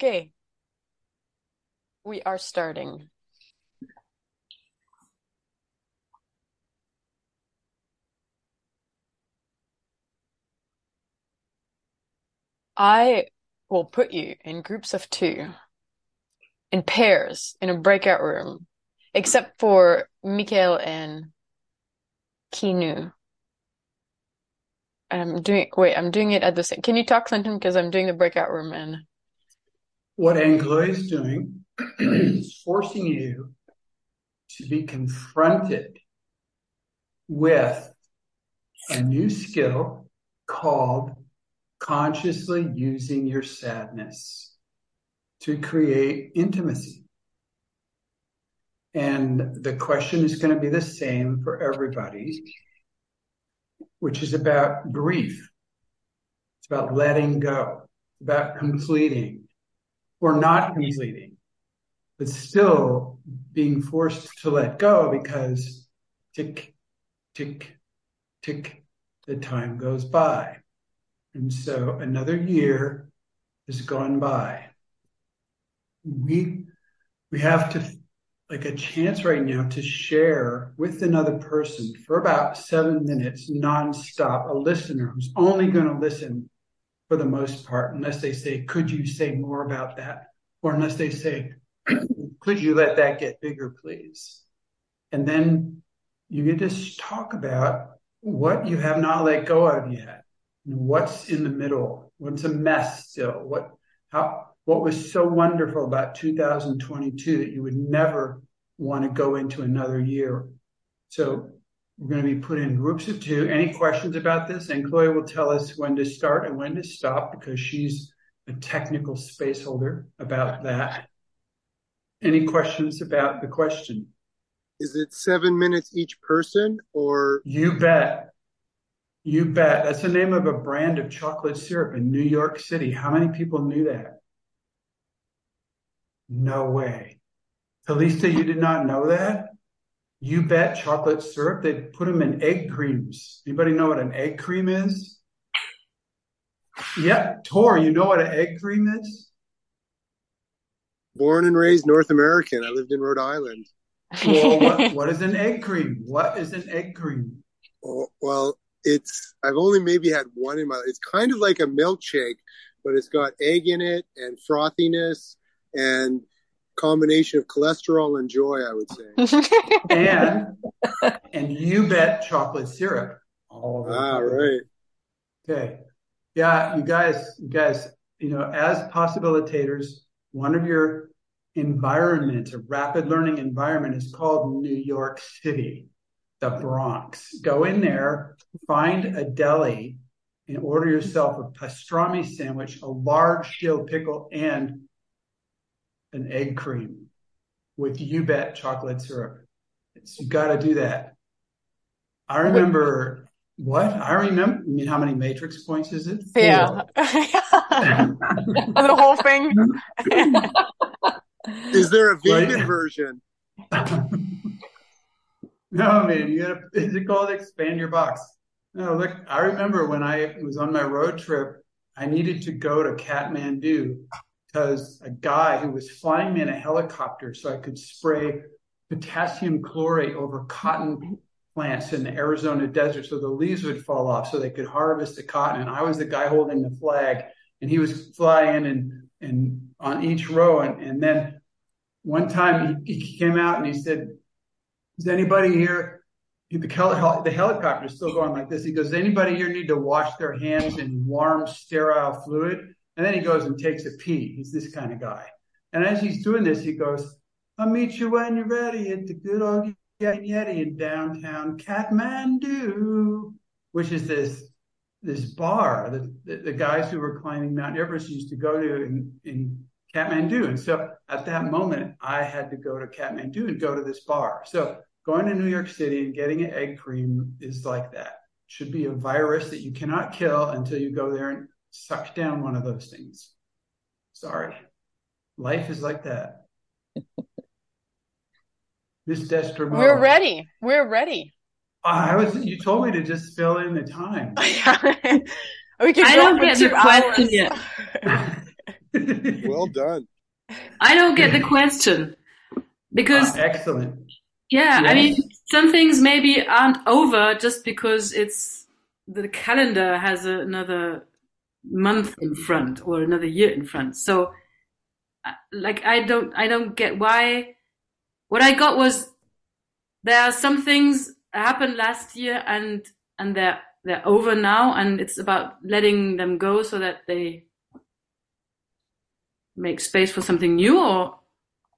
Okay. We are starting. I will put you in groups of two, in pairs, in a breakout room, except for Mikael and Kinu. I'm doing, wait, I'm doing it at the same. Can you talk, Clinton? Because I'm doing the breakout room and. What Anne Chloe is doing is forcing you to be confronted with a new skill called consciously using your sadness to create intimacy. And the question is going to be the same for everybody, which is about grief. It's about letting go, about completing or not completing, but still being forced to let go because tick, tick, tick, the time goes by. And so another year has gone by. We we have to like a chance right now to share with another person for about seven minutes nonstop, a listener who's only going to listen for the most part, unless they say, Could you say more about that? Or unless they say, Could you let that get bigger, please? And then you get to talk about what you have not let go of yet what's in the middle what's a mess still what how what was so wonderful about 2022 that you would never want to go into another year so we're going to be put in groups of two any questions about this and chloe will tell us when to start and when to stop because she's a technical space holder about that any questions about the question is it seven minutes each person or you bet you bet. That's the name of a brand of chocolate syrup in New York City. How many people knew that? No way. Talista, you did not know that? U-Bet chocolate syrup. They put them in egg creams. Anybody know what an egg cream is? Yep. Tor, you know what an egg cream is? Born and raised North American. I lived in Rhode Island. Well, what, what is an egg cream? What is an egg cream? Oh, well, it's I've only maybe had one in my. It's kind of like a milkshake, but it's got egg in it and frothiness and combination of cholesterol and joy. I would say. and and U-Bet chocolate syrup. All of it. Ah, right. Okay. Yeah, you guys, you guys, you know, as possibilitators, one of your environments, a rapid learning environment, is called New York City the Bronx. Go in there, find a deli, and order yourself a pastrami sandwich, a large dill pickle, and an egg cream with U-Bet chocolate syrup. It's, you got to do that. I remember what I remember. I mean, how many matrix points is it? Four. Yeah, the whole thing. is there a vegan right? version? No, man, you gotta, is it called expand your box? No, look, I remember when I was on my road trip, I needed to go to Kathmandu because a guy who was flying me in a helicopter so I could spray potassium chlorate over cotton plants in the Arizona desert so the leaves would fall off so they could harvest the cotton. And I was the guy holding the flag and he was flying and, and on each row. And, and then one time he, he came out and he said, "Is anybody here, the, the helicopter is still going like this. He goes, Does anybody here need to wash their hands in warm, sterile fluid? And then he goes and takes a pee. He's this kind of guy. And as he's doing this, he goes, I'll meet you when you're ready at the good old Yeti in downtown Kathmandu, which is this this bar that the, the, guys who were climbing Mount Everest used to go to in, in Kathmandu. And so at that moment, I had to go to Kathmandu and go to this bar. So going to New York City and getting an egg cream is like that. Should be a virus that you cannot kill until you go there and suck down one of those things. Sorry. Life is like that. Miss Destremaux. We're ready. We're ready. I was. You told me to just fill in the time. we can I don't get the question yet. Well done. I don't get the question because Ah, excellent. yeah, I mean some things maybe aren't over just because it's the calendar has another month in front or another year in front. So uh, like I don't I don't get why what I got was there are some things happened last year and and they're they're over now and it's about letting them go so that they make space for something new or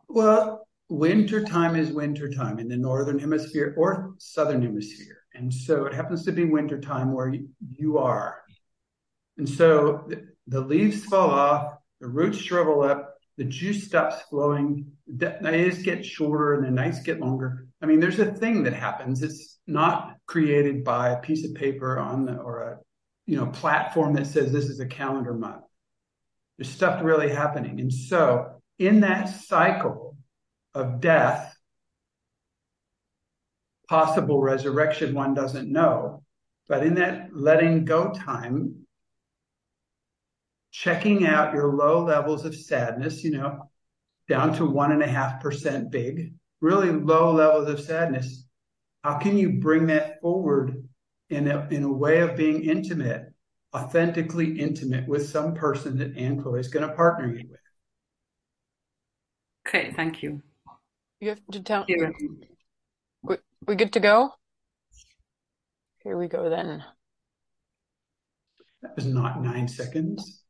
Well, winter time is winter time in the northern hemisphere or southern hemisphere. And so it happens to be winter time where you, you are. And so the, leaves fall off, the roots shrivel up, the juice stops flowing, the days get shorter and the nights get longer. I mean, there's a thing that happens. It's not created by a piece of paper on the, or a, you know, platform that says this is a calendar month. There's stuff really happening. And so in that cycle of death, possible resurrection, one doesn't know. But in that letting go time, checking out your low levels of sadness, you know, down to one and a half percent big, really low levels of sadness. How can you bring that forward in a, in a way of being intimate, authentically intimate with some person that Anne Chloe is going to partner you with? okay, thank you. You have to tell. Here. We, we good to go? Here we go then. That was not nine seconds.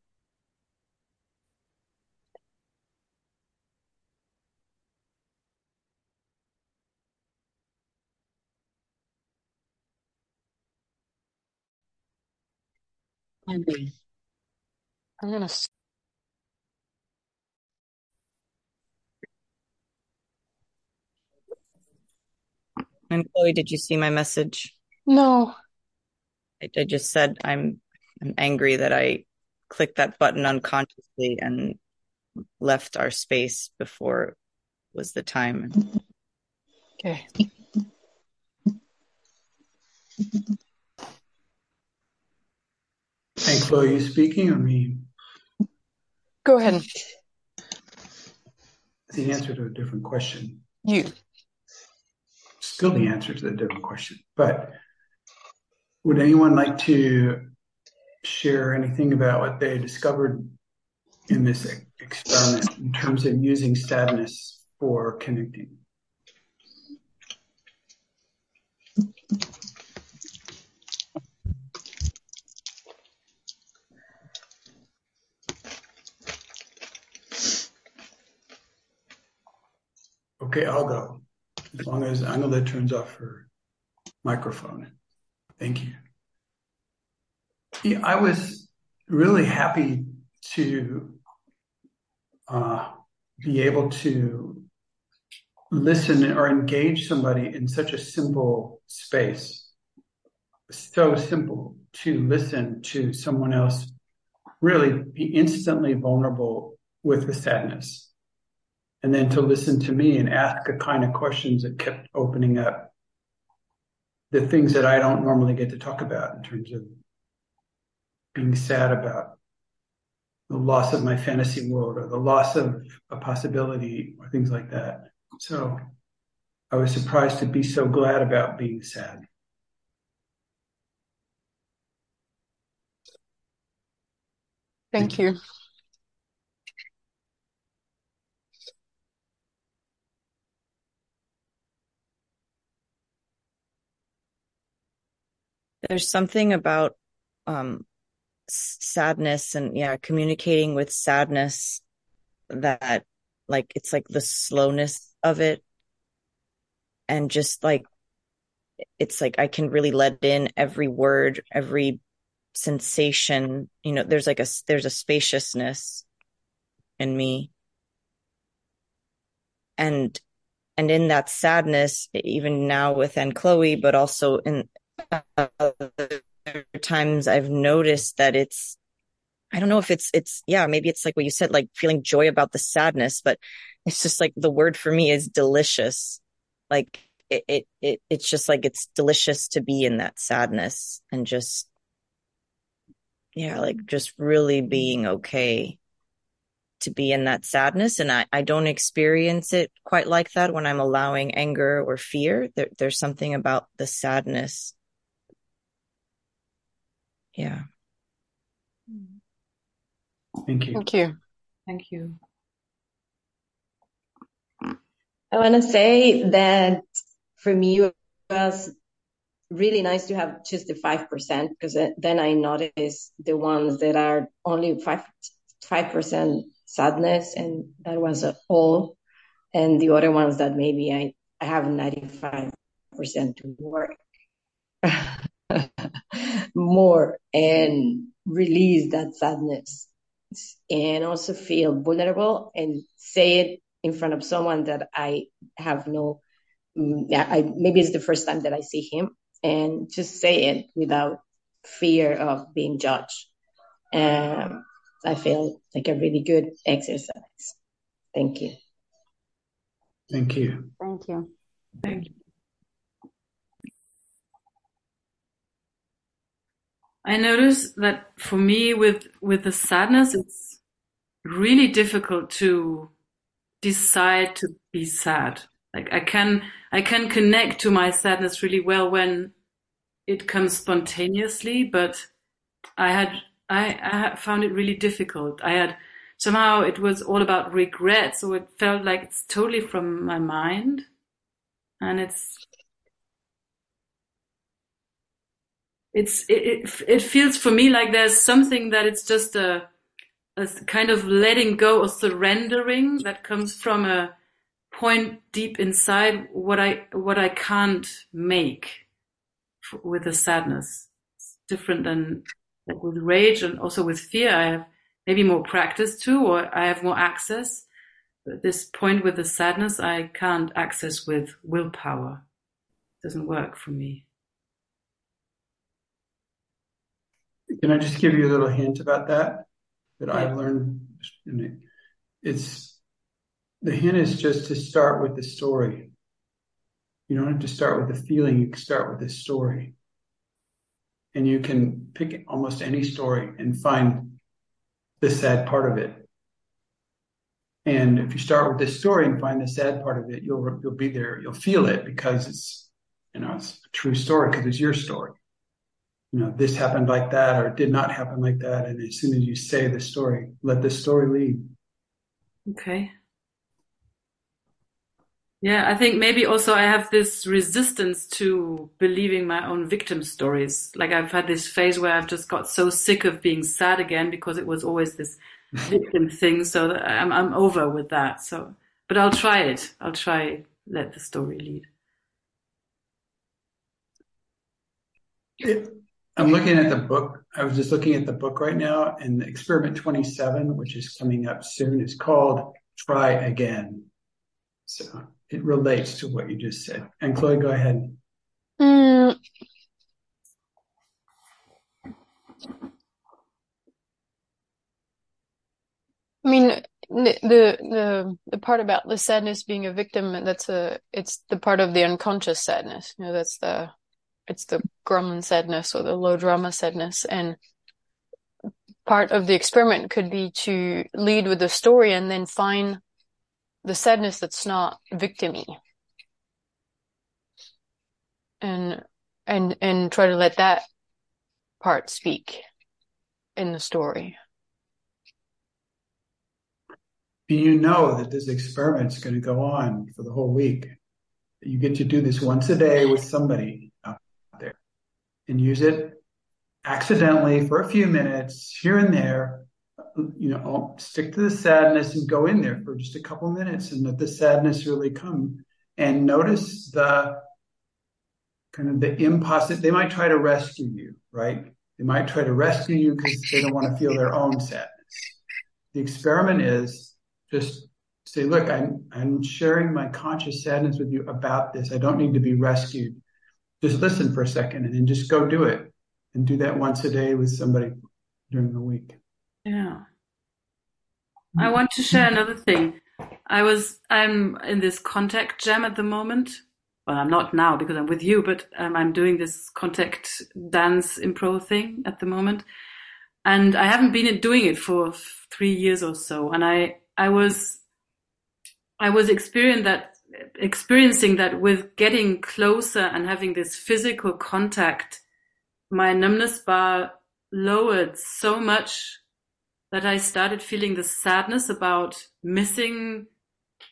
I'm gonna. Anne Chloe, did you see my message? No. I, I just said I'm I'm angry that I clicked that button unconsciously and left our space before was the time. Okay. Anne Chloe, you speaking or me? Go ahead. The answer to a different question. You. Still the answer to the different question. But would anyone like to share anything about what they discovered in this experiment in terms of using sadness for connecting? Okay, I'll go. As long as I know that turns off her microphone. Thank you. Yeah, I was really happy to uh, be able to listen or engage somebody in such a simple space. So simple to listen to someone else really be instantly vulnerable with the sadness and then to mm-hmm. listen to me and ask the kind of questions that kept opening up the things that I don't normally get to talk about in terms of being sad about the loss of my fantasy world or the loss of a possibility or things like that. So I was surprised to be so glad about being sad. Thank you. There's something about um sadness and yeah, communicating with sadness that like it's like the slowness of it and just like it's like I can really let in every word, every sensation. You know, there's like a there's a spaciousness in me. And and in that sadness, even now with Anne Chloe, but also in times I've noticed that it's I don't know if it's it's yeah, maybe it's like what you said, like feeling joy about the sadness, but it's just like the word for me is delicious. Like it it, it it's just like it's delicious to be in that sadness and just yeah, like just really being okay. to be in that sadness. And I, I don't experience it quite like that when I'm allowing anger or fear. There, there's something about the sadness. Yeah. Thank you. Thank you. Thank you. I want to say that for me, it was really nice to have just the 5% because then I noticed the ones that are only 5, 5% sadness and that was all. And the other ones that maybe I, I have 95% to work more and release that sadness and also feel vulnerable and say it in front of someone that I have no, mm, I, maybe it's the first time that I see him and just say it without fear of being judged. Um, I feel like a really good exercise. Thank you. Thank you. Thank you. Thank you. I notice that for me with with the sadness it's really difficult to decide to be sad. Like I can I can connect to my sadness really well when it comes spontaneously, but I had I, I found it really difficult. I had somehow it was all about regret, so it felt like it's totally from my mind, and it's it's it, it, feels for me like there's something that it's just a, a kind of letting go or surrendering that comes from a point deep inside what I what I can't make with the sadness. It's different than like with rage and also with fear. I have maybe more practice too, or I have more access. But this point with the sadness, I can't access with willpower. It doesn't work for me. Can I just give you a little hint about that? That Yeah. I've learned. It's the hint is just to start with the story. You don't have to start with the feeling. You can start with the story, and you can pick almost any story and find the sad part of it. And if you start with this story and find the sad part of it, you'll you'll be there. You'll feel it because it's you know it's a true story because it's your story you know, this happened like that or it did not happen like that. And as soon as you say the story, let the story lead. Okay. Yeah, I think maybe also I have this resistance to believing my own victim stories. Like I've had this phase where I've just got so sick of being sad again because it was always this victim thing. So I'm I'm over with that. So, but I'll try it. I'll try let the story lead. It, I'm looking at the book. I was just looking at the book right now, and experiment 27, which is coming up soon, is called Try Again. So it relates to what you just said. Anne Chloe, go ahead. Mm. I mean, the, the the part about the sadness being a victim, that's a it's the part of the unconscious sadness. You know, that's the it's the Gremlin sadness or the low drama sadness, and part of the experiment could be to lead with the story and then find the sadness that's not victimy, and and and try to let that part speak in the story. Do you know that this experiment is going to go on for the whole week. You get to do this once a day with somebody and use it accidentally for a few minutes here and there. You know, I'll stick to the sadness and go in there for just a couple minutes and let the sadness really come and notice the kind of the impossible. They might try to rescue you, right? They might try to rescue you because they don't want to feel their own sadness. The experiment is just say, look, I'm I'm sharing my conscious sadness with you about this. I don't need to be rescued. Just listen for a second and then just go do it. And do that once a day with somebody during the week. Yeah. I want to share another thing. I was I'm in this contact jam at the moment. Well, I'm not now because I'm with you, but um, I'm doing this contact dance improv thing at the moment. and I haven't been doing it for three years or so. And I, I was, I was experiencing that, experiencing that with getting closer and having this physical contact, my numbness bar lowered so much that I started feeling the sadness about missing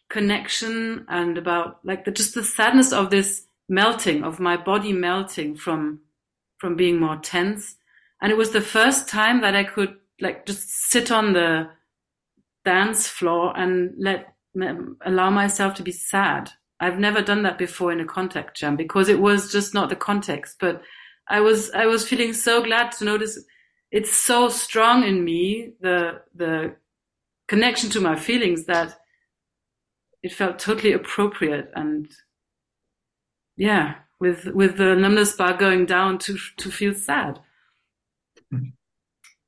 connection and about like the, just the sadness of this melting of my body melting from from being more tense. And it was the first time that I could like just sit on the dance floor and let allow myself to be sad. I've never done that before in a contact jam because it was just not the context. But I was I was feeling so glad to notice it's so strong in me the the connection to my feelings that it felt totally appropriate and yeah with with the numbness bar going down to to feel sad. Mm-hmm.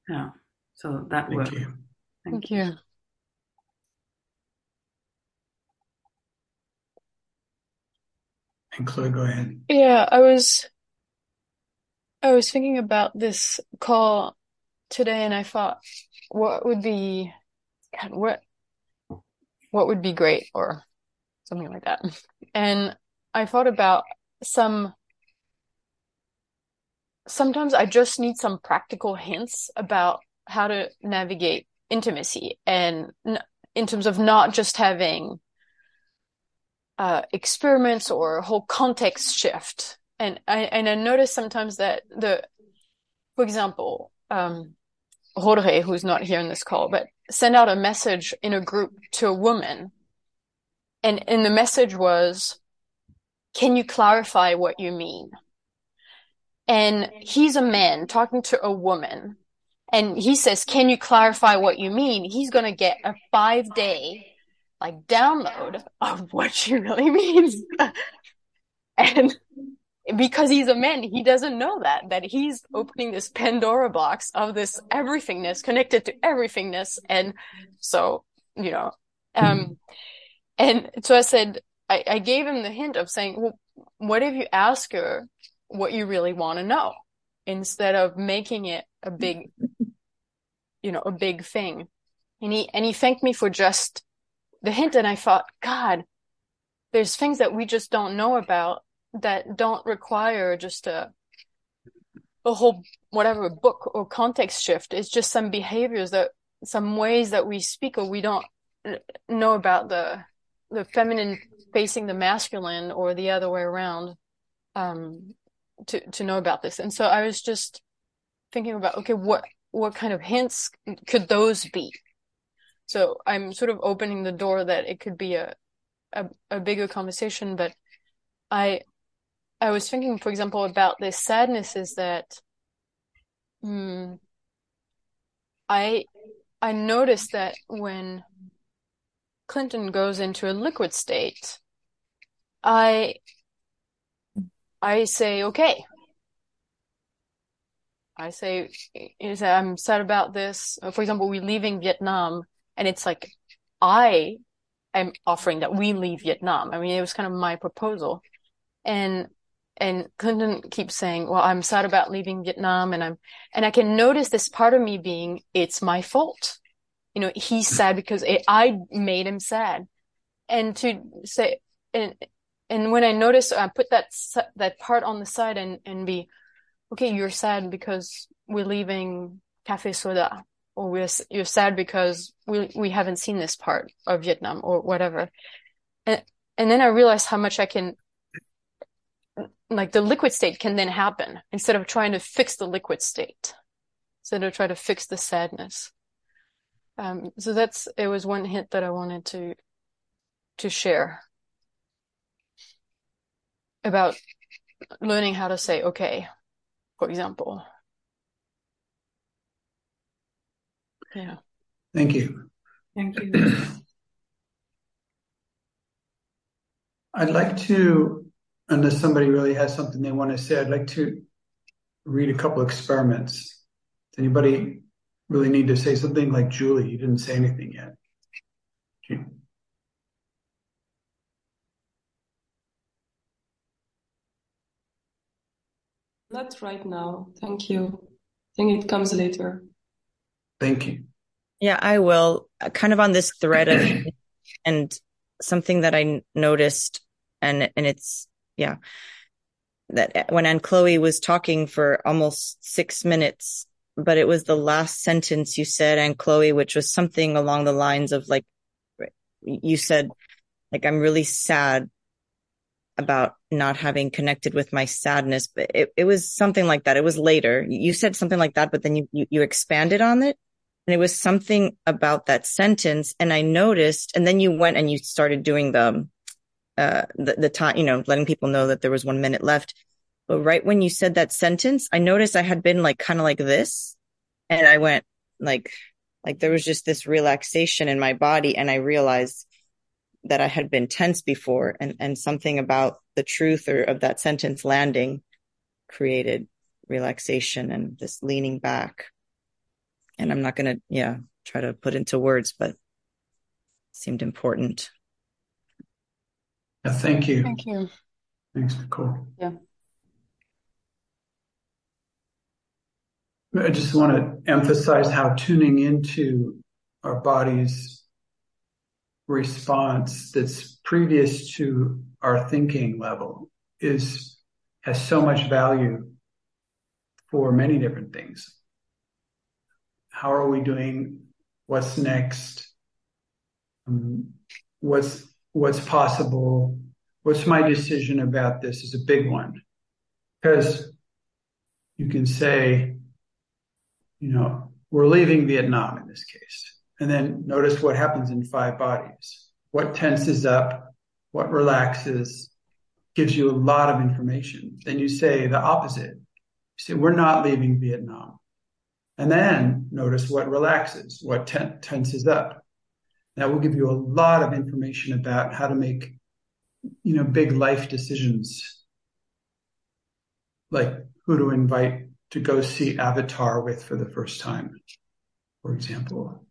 Yeah. So that Thank worked. you. Thank you. Anne Chloe, go ahead. Yeah, I was I was thinking about this call today and I thought what would be God, what what would be great or something like that. And I thought about some sometimes I just need some practical hints about how to navigate intimacy and in terms of not just having uh, experiments or whole context shift. And I, and I notice sometimes that the, for example, um, Jorge, who's not here in this call, but send out a message in a group to a woman. And, and the message was, can you clarify what you mean? and he's a man talking to a woman and he says can you clarify what you mean he's going to get a five day like download of what she really means. And because he's a man he doesn't know that that he's opening this pandora box of this everythingness connected to everythingness. And so you know um and so i said i, I gave him the hint of saying well what if you ask her what you really want to know instead of making it a big, you know, a big thing. And he, and he thanked me for just the hint. And I thought, God, there's things that we just don't know about that don't require just a, a whole, whatever book or context shift. It's just some behaviors that, some ways that we speak or we don't know about the, the feminine facing the masculine or the other way around. Um, to to know about this. And so I was just thinking about okay, what what kind of hints could those be? So I'm sort of opening the door that it could be a a, a bigger conversation, but I I was thinking, for example, about this sadness is that hmm, I I noticed that when Clinton goes into a liquid state, I I say, okay. I say, I'm sad about this. For example, we're leaving Vietnam and it's like, I am offering that we leave Vietnam. I mean, it was kind of my proposal. And, and Clinton keeps saying, well, I'm sad about leaving Vietnam and I'm, and I can notice this part of me being, it's my fault. You know, he's mm-hmm. sad because it, I made him sad. And to say, and, and when I notice, I put that that part on the side and and be, okay, you're sad because we're leaving Cafe Soda, or we're you're sad because we we haven't seen this part of Vietnam or whatever, and and then I realized how much I can, like the liquid state can then happen instead of trying to fix the liquid state, instead of trying to fix the sadness. Um, so that's it was one hint that I wanted to to share about learning how to say okay, for example. Yeah. Thank you. Thank you. I'd like to, unless somebody really has something they want to say, I'd like to read a couple experiments. Does anybody really need to say something like Julie? You didn't say anything yet. Not right now. Thank you. I think it comes later. Thank you. Yeah, I will. Uh, kind of on this thread of and something that I noticed, and and it's yeah, that when Anne Chloe was talking for almost six minutes, but it was the last sentence you said, Anne Chloe, which was something along the lines of like, you said, like I'm really sad about not having connected with my sadness, but it, it was something like that. It was later. You said something like that, but then you, you, you expanded on it. And it was something about that sentence. And I noticed, and then you went and you started doing the, uh, the, the time, you know, letting people know that there was one minute left. But right when you said that sentence, I noticed I had been like kind of like this and I went like, like there was just this relaxation in my body. And I realized that I had been tense before and, and something about the truth or of that sentence landing created relaxation and this leaning back. And I'm not going to, yeah, try to put into words, but seemed important. Yeah, thank you. Thank you. Thanks, Nicole. Yeah. I just want to emphasize how tuning into our body's response that's previous to our thinking level is has so much value for many different things. How are we doing? What's next? Um, what's what's possible? What's my decision about this is a big one because you can say, you know, we're leaving Vietnam in this case. And then notice what happens in five bodies. What tenses up, what relaxes, gives you a lot of information. Then you say the opposite. You say, we're not leaving Vietnam. And then notice what relaxes, what ten- tenses up. That will give you a lot of information about how to make, you know, big life decisions. Like who to invite to go see Avatar with for the first time, for example.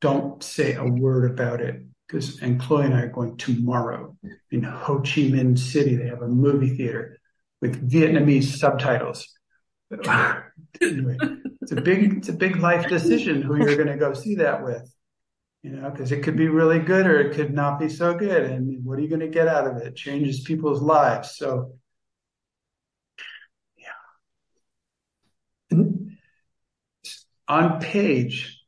Don't say a word about it because Anne Chloe and I are going tomorrow in Ho Chi Minh City. They have a movie theater with Vietnamese subtitles. Anyway, it's a big it's a big life decision who you're going to go see that with. You know, because it could be really good or it could not be so good. And what are you going to get out of it? it changes people's lives. So, yeah. And on page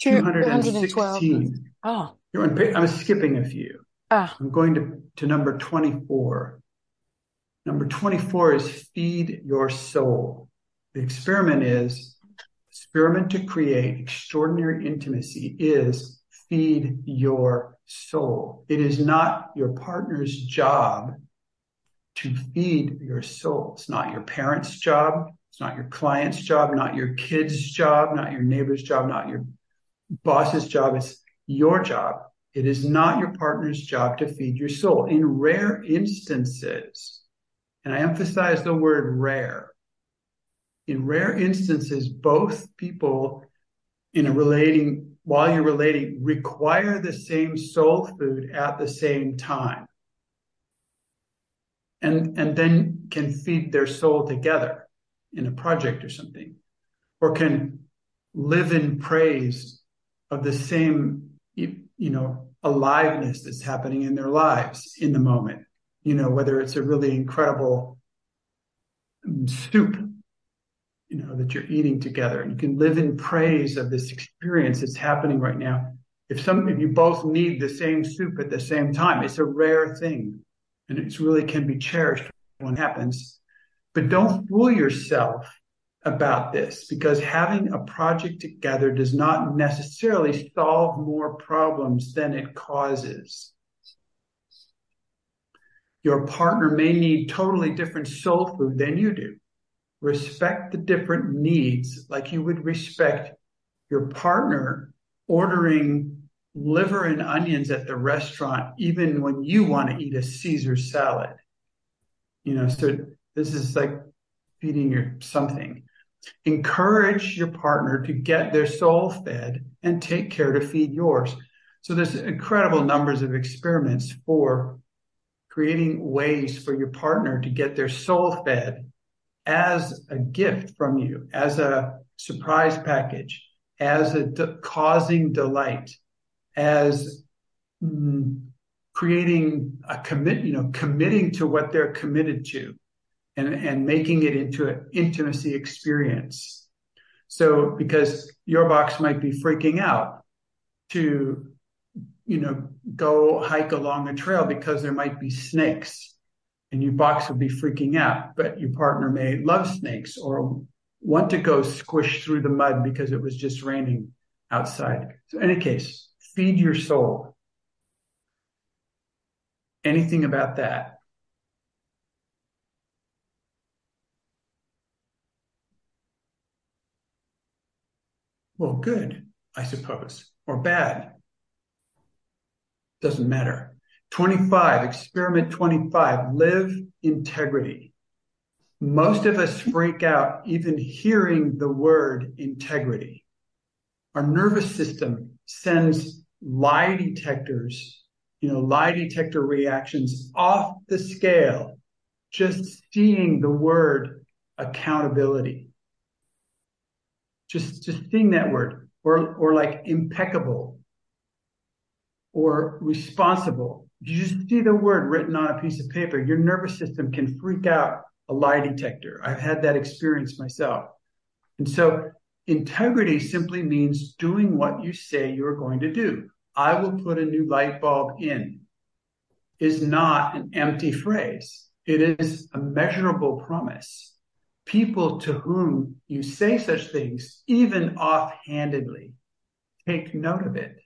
216. Oh. you're on. I'm skipping a few. Ah. I'm going to, to number 24. Number 24 is feed your soul. The experiment is experiment to create extraordinary intimacy is feed your soul. It is not your partner's job to feed your soul. It's not your parents' job. It's not your client's job, not your kid's job, not your neighbor's job, not your boss's job. It's your job. It is not your partner's job to feed your soul. In rare instances, and I emphasize the word rare, in rare instances, both people in a relating, while you're relating, require the same soul food at the same time. And, and then can feed their soul together in a project or something, or can live in praise of the same, you know, aliveness that's happening in their lives in the moment. You know, whether it's a really incredible soup, you know, that you're eating together, and you can live in praise of this experience that's happening right now. If some, if you both need the same soup at the same time, it's a rare thing, and it really can be cherished when it happens. But don't fool yourself about this because having a project together does not necessarily solve more problems than it causes. Your partner may need totally different soul food than you do. Respect the different needs like you would respect your partner ordering liver and onions at the restaurant, even when you want to eat a Caesar salad. You know, so this is like feeding your something. Encourage your partner to get their soul fed and take care to feed yours. So there's incredible numbers of experiments for creating ways for your partner to get their soul fed as a gift from you, as a surprise package, as a de- causing delight, as mm, creating a commit, you know, committing to what they're committed to and, and making it into an intimacy experience. So because your box might be freaking out to, you know, go hike along a trail because there might be snakes and your box would be freaking out, but your partner may love snakes or want to go squish through the mud because it was just raining outside. So in any case, feed your soul. Anything about that? Well, good, I suppose, or bad. Doesn't matter. 25, experiment 25, live integrity. Most of us freak out even hearing the word integrity. Our nervous system sends lie detectors, you know, lie detector reactions off the scale, just seeing the word accountability. Just, just seeing that word or, or like impeccable or responsible. You just see the word written on a piece of paper, your nervous system can freak out a lie detector. I've had that experience myself. And so integrity simply means doing what you say you're going to do. I will put a new light bulb in is not an empty phrase. It is a measurable promise. People to whom you say such things, even offhandedly, take note of it.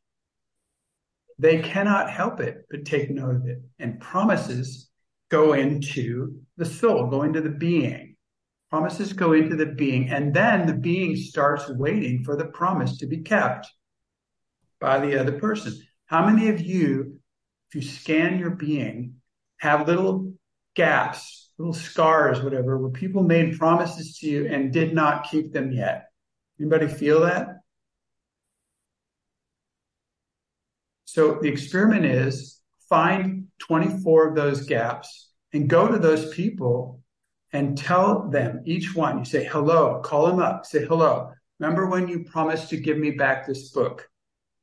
They cannot help it but take note of it. And promises go into the soul, go into the being. Promises go into the being, and then the being starts waiting for the promise to be kept by the other person. How many of you, if you scan your being, have little gaps, little scars, whatever, where people made promises to you and did not keep them yet? Anybody feel that? So the experiment is find 24 of those gaps and go to those people and tell them each one, you say hello, call them up, say hello. Remember when you promised to give me back this book,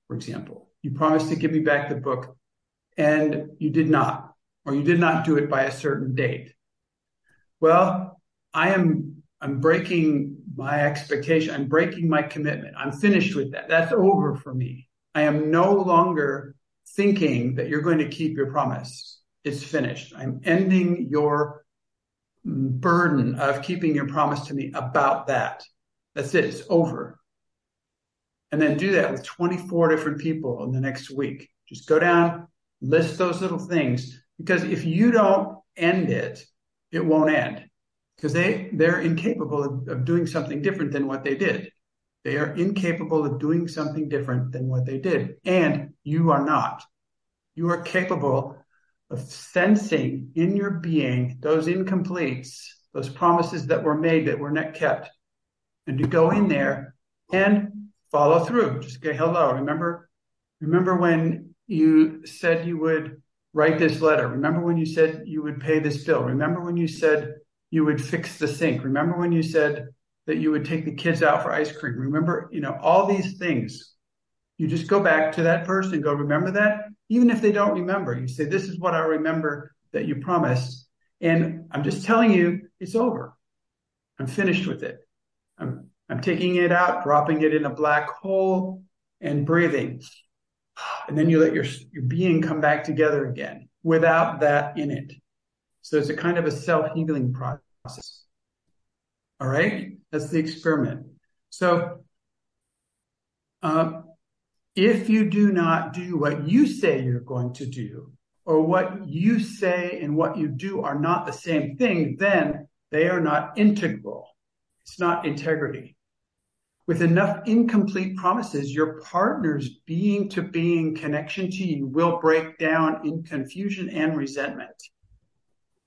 for example? You promised to give me back the book and you did not, or you did not do it by a certain date. Well, I am, I'm breaking my expectation. I'm breaking my commitment. I'm finished with that. That's over for me. I am no longer thinking that you're going to keep your promise. It's finished. I'm ending your burden of keeping your promise to me about that. That's it. It's over. And then do that with 24 different people in the next week. Just go down, list those little things, because if you don't end it, it won't end because they, they're incapable of, of doing something different than what they did. They are incapable of doing something different than what they did. And you are not. You are capable of sensing in your being those incompletes, those promises that were made that were not kept, and to go in there and follow through. Just say hello. Remember, remember when you said you would write this letter. Remember when you said you would pay this bill. Remember when you said you would fix the sink. Remember when you said that you would take the kids out for ice cream. Remember, you know, all these things. You just go back to that person and go, remember that? Even if they don't remember, you say, this is what I remember that you promised. And I'm just telling you, it's over. I'm finished with it. I'm, I'm taking it out, dropping it in a black hole and breathing. And then you let your, your being come back together again without that in it. So it's a kind of a self-healing process. All right. That's the experiment. So, uh, if you do not do what you say you're going to do, or what you say and what you do are not the same thing, then they are not integral. It's not integrity. With enough incomplete promises, your partner's being to being connection to you will break down in confusion and resentment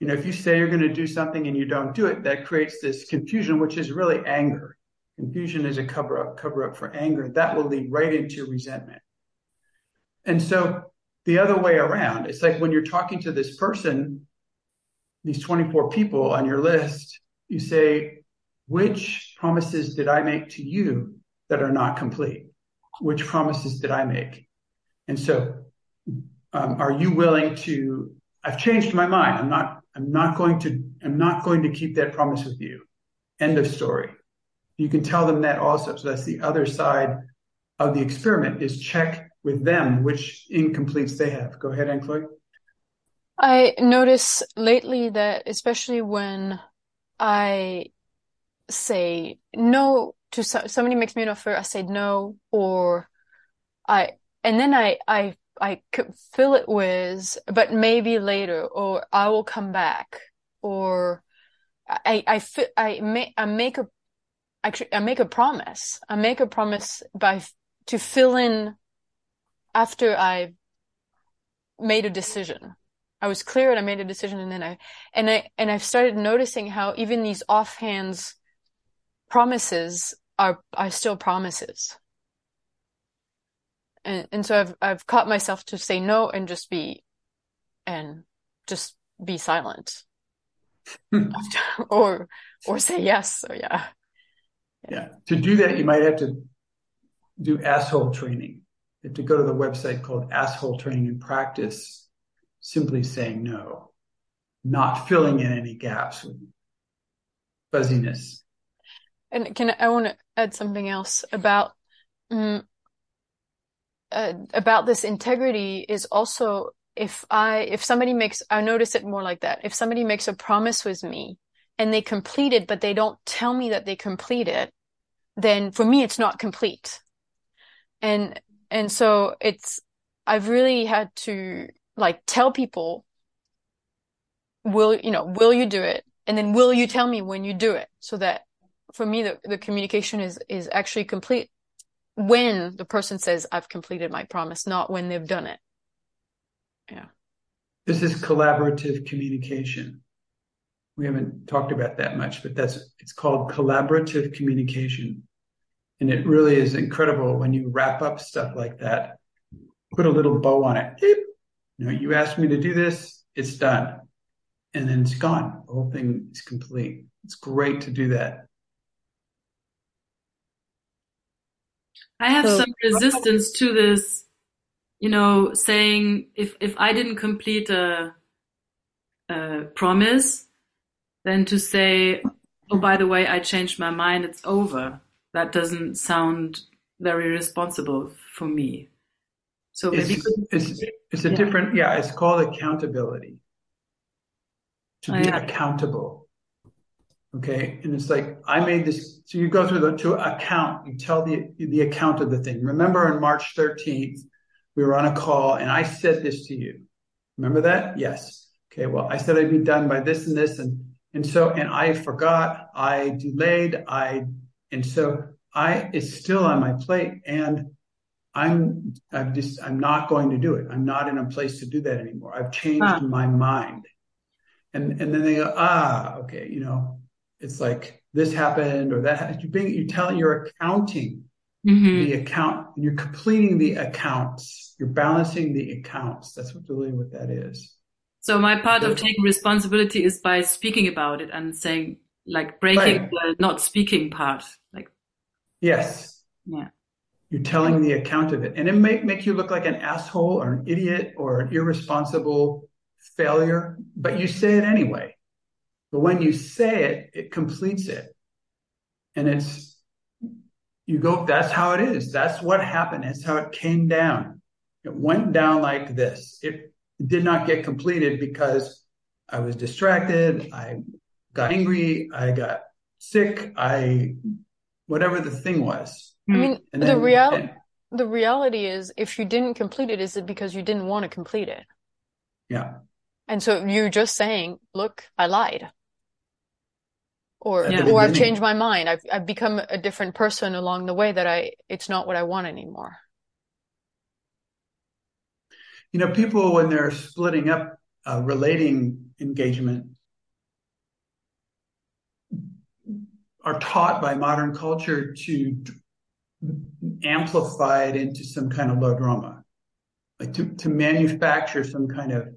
you know, if you say you're going to do something and you don't do it, that creates this confusion, which is really anger. Confusion is a cover up, cover up for anger. That will lead right into resentment. And so the other way around, it's like when you're talking to this person, these 24 people on your list, you say, which promises did I make to you that are not complete? Which promises did I make? And so, um, are you willing to? I've changed my mind. I'm not. I'm not going to. I'm not going to keep that promise with you. End of story. You can tell them that also. So that's the other side of the experiment is check with them which incompletes they have. Go ahead, Anne Chloe. I notice lately that especially when I say no to so- somebody makes me an offer, I say no, or I, and then I, I, I could fill it with, but maybe later, or I will come back, or I, I, I make, I make a, actually, I make a promise. I make a promise by, to fill in after I made a decision. I was clear and I made a decision and then I, and I, and I've started noticing how even these offhands promises are, are still promises. And, and so I've, I've caught myself to say no and just be, and just be silent. or, or say yes. So yeah. Yeah. To do that, you might have to do asshole training. You have to go to the website called asshole training and practice simply saying no, not filling in any gaps with fuzziness. And can I want to add something else about um, uh, about this integrity is also if I if somebody makes I notice it more like that. If somebody makes a promise with me and they complete it, but they don't tell me that they complete it, then for me it's not complete. And and so it's I've really had to like tell people will you know will you do it and then will you tell me when you do it so that for me the, the communication is is actually complete when the person says i've completed my promise not when they've done it. Yeah. This is collaborative communication. We haven't talked about that much but that's it's called collaborative communication. And it really is incredible when you wrap up stuff like that put a little bow on it. Beep. you know you asked me to do this it's done. And then it's gone. The whole thing is complete. It's great to do that I have So- some resistance to this, you know, saying if if I didn't complete a, a promise, then to say, oh, by the way, I changed my mind, it's over. That doesn't sound very responsible for me. So maybe it's, it's, it's a Yeah. different yeah it's called accountability to Oh, be yeah. accountable okay and it's like i made this so you go through the to account you tell the the account of the thing remember on march 13th we were on a call and i said this to you remember that yes okay well i said i'd be done by this and this and and so and i forgot i delayed i and so i it's still on my plate and I'm I'm just I'm not going to do it. I'm not in a place to do that anymore. I've changed Ah. my mind. And and then they go, ah, okay, you know, it's like this happened or that happened. You're being you're telling you're accounting Mhm. the account, you're completing the accounts, you're balancing the accounts. That's what really what that is. So my part of taking responsibility is by speaking about it and saying, like, breaking Right. the not speaking part. Like, Yes. yeah. You're telling the account of it. And it may make you look like an asshole or an idiot or an irresponsible failure, but you say it anyway. But when you say it, it completes it. And it's, you go, that's how it is. That's what happened. That's how it came down. It went down like this. It did not get completed because I was distracted. I got angry. I got sick. I, whatever the thing was. i mean And the then, real and- the reality is if you didn't complete it is it because you didn't want to complete it yeah. and so you're just saying look i lied or At the or i've changed my mind. I've i've become a different person along the way that i it's not what i want anymore. You know, people when they're splitting up uh, relating engagement are taught by modern culture to amplify it into some kind of low drama, like to, to manufacture some kind of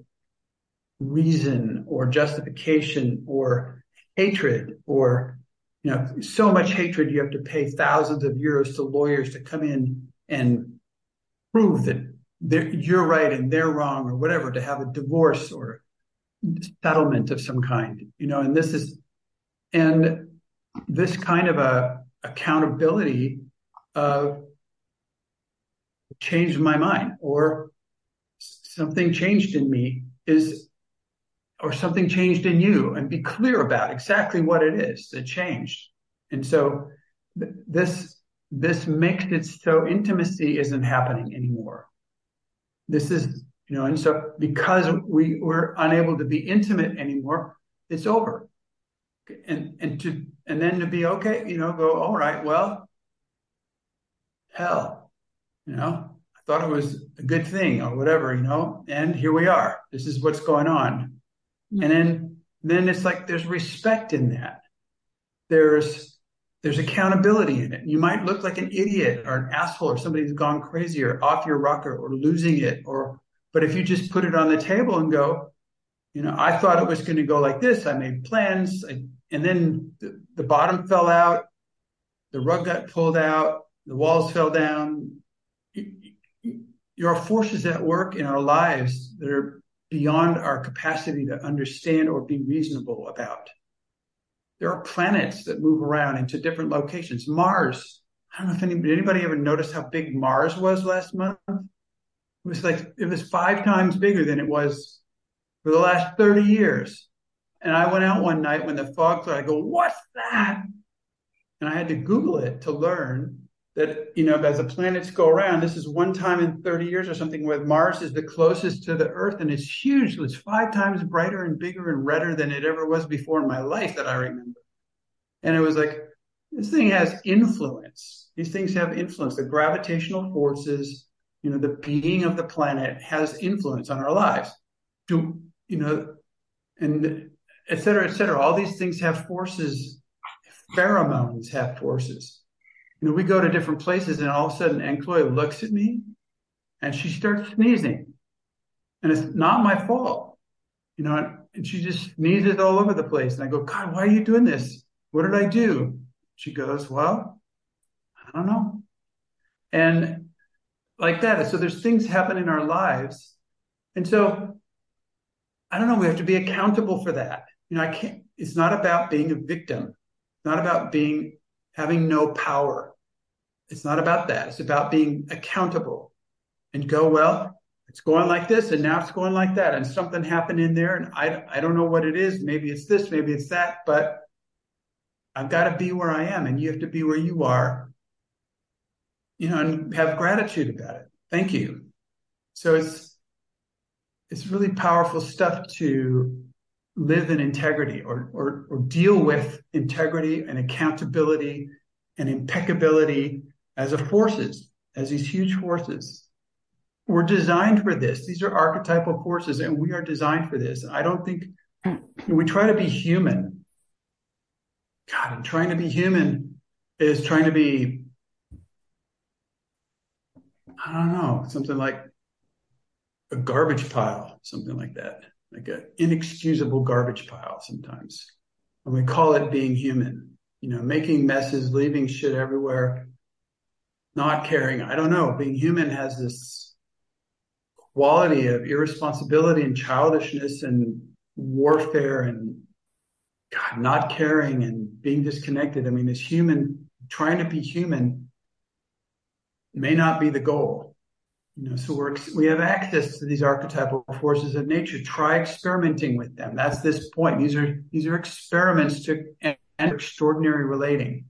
reason or justification or hatred or you know so much hatred you have to pay thousands of euros to lawyers to come in and prove that you're right and they're wrong or whatever to have a divorce or settlement of some kind you know and this is and this kind of a accountability of changed my mind or something changed in me is or something changed in you and be clear about exactly what it is that changed. And so th- this this makes it so intimacy isn't happening anymore. This is you know and so because we were unable to be intimate anymore it's over. And and to and then to be okay you know go all right well hell you know i thought it was a good thing or whatever you know and here we are. This is what's going on mm-hmm. and then then it's like there's respect in that. There's there's accountability in it. You might look like an idiot or an asshole or somebody who's gone crazy or off your rocker or losing it or but if you just put it on the table and go you know i thought it was going to go like this. I made plans. I, and then the, the bottom fell out the rug got pulled out the walls fell down. There are forces at work in our lives that are beyond our capacity to understand or be reasonable about. There are planets that move around into different locations. Mars. I don't know if anybody, anybody ever noticed how big Mars was last month. It was like it was five times bigger than it was for the last 30 years. And I went out one night when the fog cleared. I go, what's that? And I had to Google it to learn that you know as the planets go around this is one time in 30 years or something where mars is the closest to the earth and it's huge. It's five times brighter and bigger and redder than it ever was before in my life that i remember. And it was like this thing has influence. These things have influence. The gravitational forces you know the being of the planet has influence on our lives. To you know and et cetera et cetera. All these things have forces. Pheromones have forces you know, we go to different places and all of a sudden Anne Chloe looks at me and she starts sneezing. And it's not my fault. You know, and she just sneezes all over the place. And I go, God, why are you doing this? What did I do? She goes, Well, I don't know. And like that. So there's things happen in our lives. And so I don't know, we have to be accountable for that. You know, I can't, it's not about being a victim, it's not about being having no power. It's not about that. It's about being accountable and go, well, it's going like this and now it's going like that. And something happened in there and I, I don't know what it is. Maybe it's this, maybe it's that, but I've got to be where I am and you have to be where you are, you know, and have gratitude about it. Thank you. So it's, it's really powerful stuff to live in integrity or, or, or deal with integrity and accountability and impeccability as a forces, as these huge forces. We're designed for this. These are archetypal forces, and we are designed for this. I don't think we try to be human. God, and trying to be human is trying to be, I don't know, something like a garbage pile, something like that, like an inexcusable garbage pile sometimes. And we call it being human, you know, making messes, leaving shit everywhere, not caring. I don't know. Being human has this quality of irresponsibility and childishness and warfare and God, not caring and being disconnected. I mean, this human trying to be human may not be the goal. You know, so we're, we have access to these archetypal forces of nature. Try experimenting with them. That's this point. These are, these are experiments to and extraordinary relating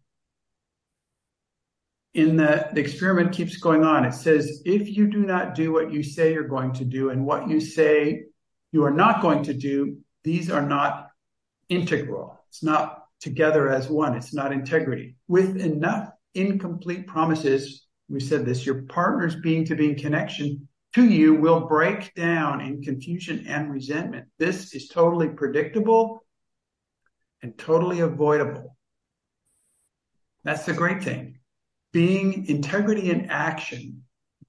in the, the experiment keeps going on. It says, if you do not do what you say you're going to do and what you say you are not going to do, these are not integral. It's not together as one. It's not integrity. With enough incomplete promises, we said this, your partner's being to being connection to you will break down in confusion and resentment. This is totally predictable and totally avoidable. That's the great thing being integrity in action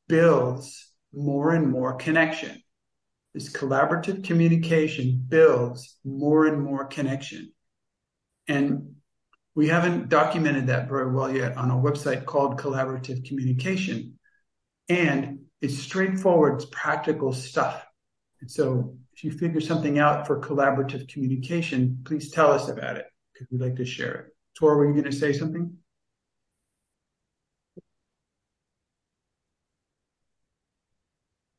builds more and more connection. This collaborative communication builds more and more connection. And we haven't documented that very well yet on a website called Collaborative Communication. And it's straightforward, it's practical stuff. And so if you figure something out for collaborative communication, please tell us about it because we'd like to share it. Tor, were you going to say something?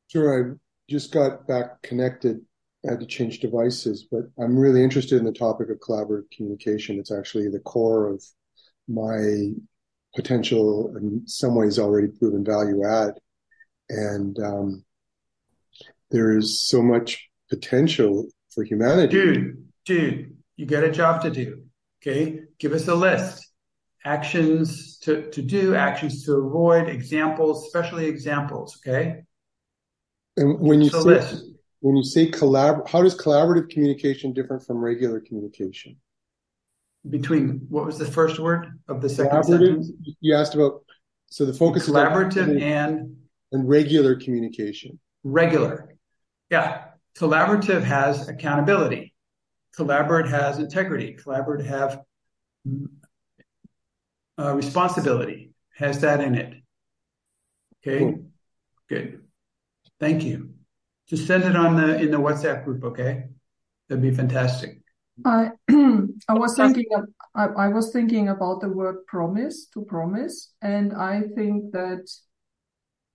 Sure. I just got back connected. I had to change devices, but I'm really interested in the topic of collaborative communication. It's actually the core of my potential, in some ways, already proven value add. And um, there is so much potential for humanity. Dude, dude, you got a job to do. Okay. Give us a list. Actions to, to do, actions to avoid, examples, especially examples. Okay. And when you So say when you say collab, how does collaborative communication different from regular communication? Between what was the first word of the second sentence? You asked about so the focus Collaborative and and regular communication. regular. Yeah. Collaborative has accountability. Collaborate has integrity. Collaborate have uh, responsibility. Has that in it. Okay. Cool. Good. Thank you. Just send it on the in the WhatsApp group. Okay. That'd be fantastic. I I was thinking of, I, I was thinking about the word promise to promise, and I think that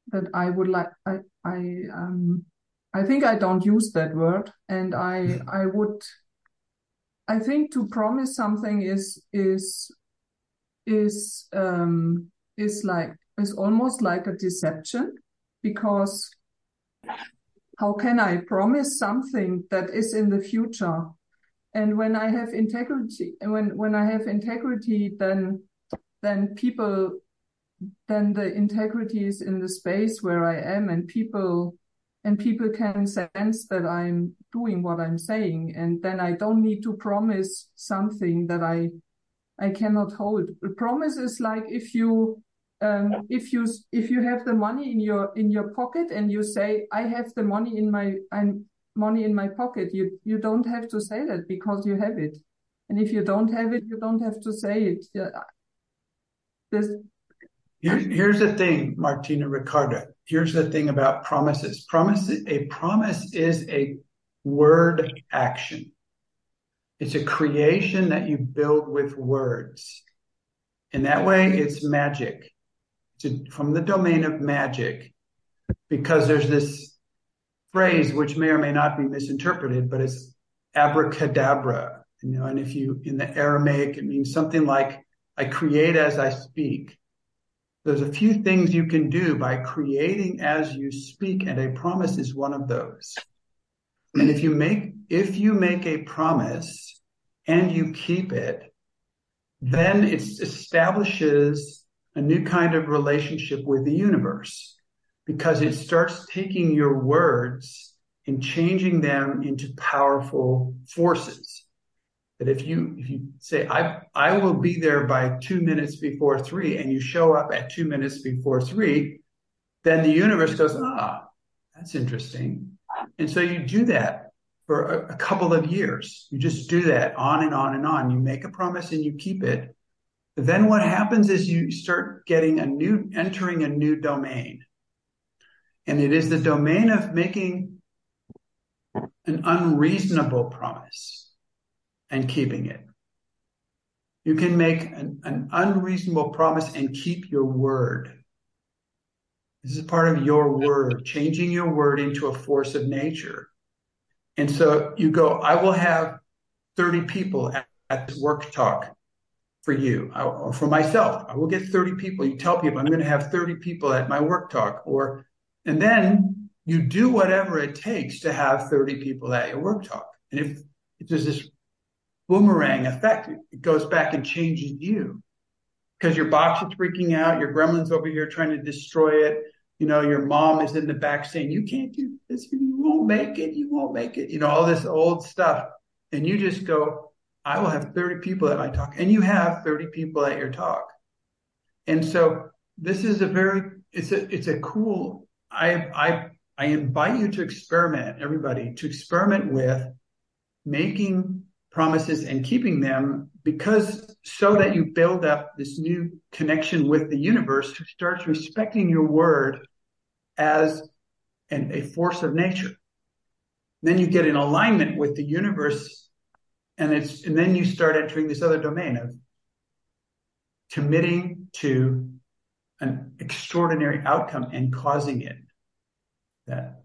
that I would like I I um I think I don't use that word, and I I would I think to promise something is is is um is like is almost like a deception because how can I promise something that is in the future? And when I have integrity, when when I have integrity, then then people, then the integrity is in the space where I am, and people and people can sense that I'm doing what I'm saying, and then I don't need to promise something that I I cannot hold. A promise is like if you um, if you if you have the money in your in your pocket and you say I have the money in my I'm money in my pocket, you you don't have to say that because you have it. And if you don't have it, you don't have to say it. This Here, here's the thing, Martina Ricardo. Here's the thing about promises. Promise, a promise is a word action. It's a creation that you build with words. And that way it's magic. A- from the domain of magic because there's this phrase which may or may not be misinterpreted, but it's abracadabra. You know, and if you, in the Aramaic, it means something like, I create as I speak. There's a few things you can do by creating as you speak, and a promise is one of those. And if you make if you make a promise and you keep it, then it establishes a new kind of relationship with the universe because it starts taking your words and changing them into powerful forces. That if you if you say I I will be there by two minutes before three, and you show up at two minutes before three, then the universe goes ah that's interesting, and so you do that for a, a couple of years. You just do that on and on and on. You make a promise and you keep it. Then what happens is you start getting a new entering a new domain, and it is the domain of making an unreasonable promise and keeping it. You can make an, an, unreasonable promise and keep your word. This is part of your word, changing your word into a force of nature. And so you go, I will have 30 people at, at this work talk for you I, or for myself. I will get 30 people. You tell people I'm going to have 30 people at my work talk or, and then you do whatever it takes to have 30 people at your work talk. And if, if there's this boomerang effect. It goes back and changes you because your box is freaking out. Your gremlin's over here trying to destroy it. You know, your mom is in the back saying, you can't do this. You won't make it. You won't make it. You know, all this old stuff. And you just go, I will have 30 people at my talk. And you have 30 people at your talk. And so this is a very, it's a, it's a cool, I, I, I invite you to experiment, everybody, to experiment with making promises and keeping them because so that you build up this new connection with the universe who starts respecting your word as an, a force of nature. Then you get in alignment with the universe and it's and then you start entering this other domain of committing to an extraordinary outcome and causing it. That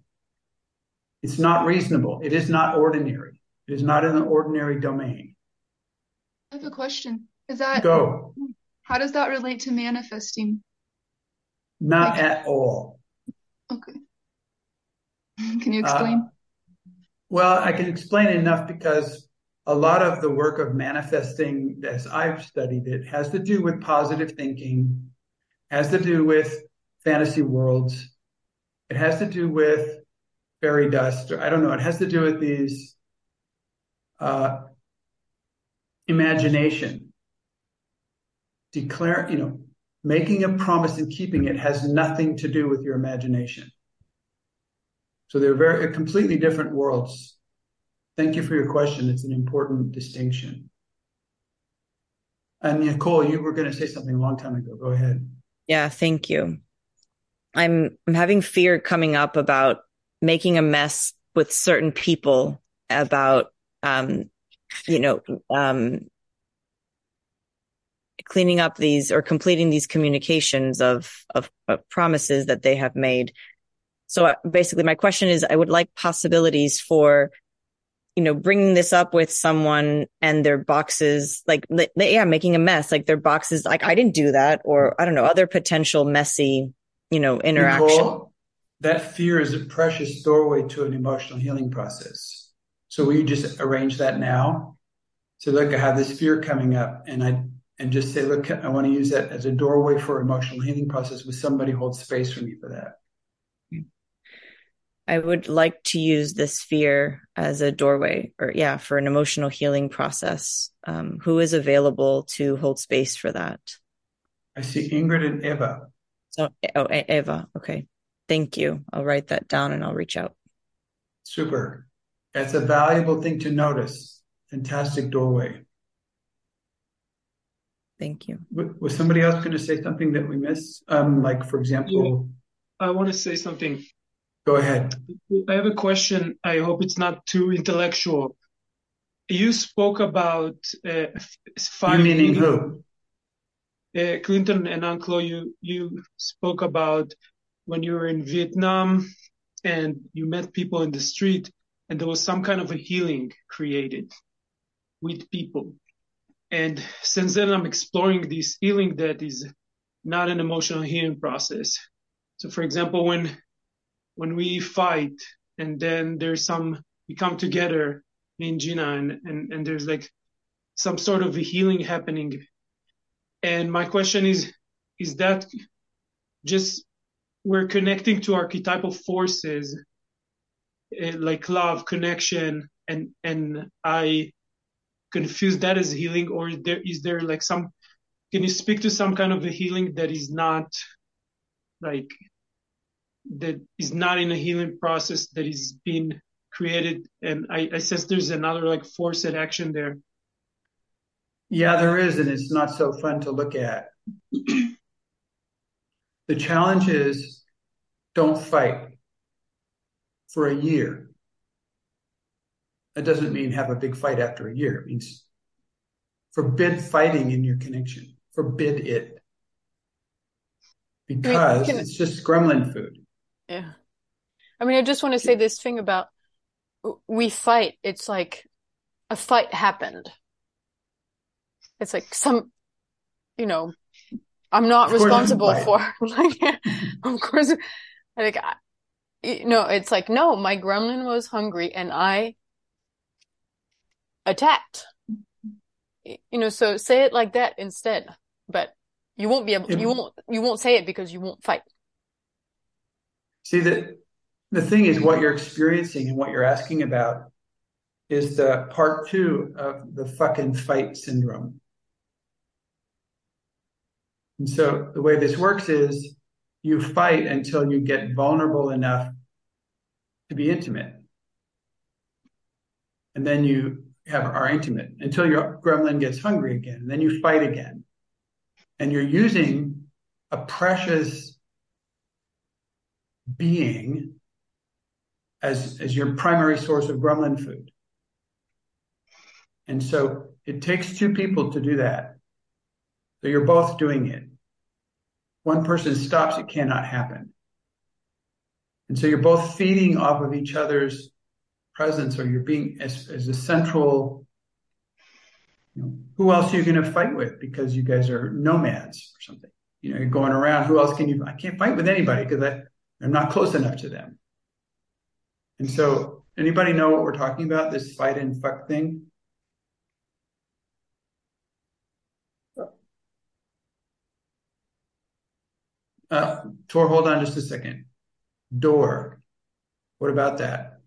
it's not reasonable. It is not ordinary. It is not in the ordinary domain. I have a question. Is that Go. how does that relate to manifesting? Not Like- at all. Okay. Can you explain? Uh, well, I can explain enough because a lot of the work of manifesting, as I've studied it, has to do with positive thinking, has to do with fantasy worlds. It has to do with fairy dust, or I don't know. It has to do with these uh, imagination. Declare, you know, making a promise and keeping it has nothing to do with your imagination. So they're very completely different worlds. Thank you for your question. It's an important distinction. And Nicole, you were going to say something a long time ago. Go ahead. Yeah, thank you. I'm I'm having fear coming up about making a mess with certain people about um you know um cleaning up these or completing these communications of of, of promises that they have made. So uh, basically my question is I would like possibilities for you know bringing this up with someone and their boxes like yeah making a mess like their boxes like I didn't do that or I don't know other potential messy you know interaction. Nicole, that fear is a precious doorway to an emotional healing process. So will you just arrange that now? So look, I have this fear coming up and I, and just say, look, I want to use that as a doorway for emotional healing process with somebody hold space for me for that. I would like to use this fear as a doorway or yeah, for an emotional healing process. Um, who is available to hold space for that? I see Ingrid and Eva. So, oh, Eva. Okay. Thank you. I'll write that down and I'll reach out. Super. That's a valuable thing to notice. Fantastic doorway. Thank you. Was somebody else going to say something that we missed? Um, like for example, I want to say something. Go ahead. I have a question. I hope it's not too intellectual. You spoke about uh, f- You meaning who? uh, Clinton and Anne Chloe, you you spoke about when you were in Vietnam and you met people in the street, and there was some kind of a healing created with people. And since then, I'm exploring this healing that is not an emotional healing process. So, for example, when when we fight and then there's some we come together, me and Gina, and and, and there's like some sort of a healing happening and my question is, is that just we're connecting to archetypal forces eh, like love, connection, and and I confuse that as healing, or is there is there like some? Can you speak to some kind of a healing that is not like that is not in a healing process that is being created, and I, I sense there's another like force at action there. Yeah, there is, and it's not so fun to look at. The challenge is don't fight for a year. That doesn't mean have a big fight after a year. It means forbid fighting in your connection. Forbid it. Because can- it's just gremlin food. Yeah. I mean, I just want to say this thing about we fight. It's like a fight happened. It's like some, you know, I'm not Of course you responsible for, like, of course, like, I, you know, it's like, no, my gremlin was hungry and I attacked. You know, so say it like that instead, but you won't be able, you won't, you won't say it because you won't fight. See that the thing is what you're experiencing and what you're asking about is the part two of the fucking fight syndrome. And so the way this works is you fight until you get vulnerable enough to be intimate. And then you have are intimate until your gremlin gets hungry again, and then you fight again, and you're using a precious being as as your primary source of gremlin food. And so it takes two people to do that. So you're both doing it. One person stops, it cannot happen. And so you're both feeding off of each other's presence, or you're being as, as a central. You know, who else are you going to fight with? Because you guys are nomads or something. You know, you're going around. Who else can you? I can't fight with anybody because I, I'm not close enough to them. And so, anybody know what we're talking about? This fight and fuck thing. Uh, Tor, hold on just a second. Dor. What about that?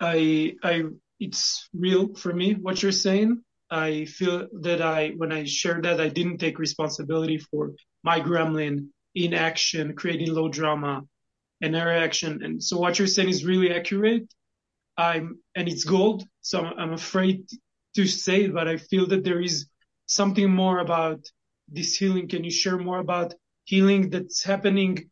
I, I, it's real for me what you're saying. I feel that I, when I shared that, I didn't take responsibility for my gremlin in action, creating low drama and error action. And so what you're saying is really accurate. I'm, and it's gold. So I'm, I'm afraid to say it, but I feel that there is something more about this healing. Can you share more about healing that's happening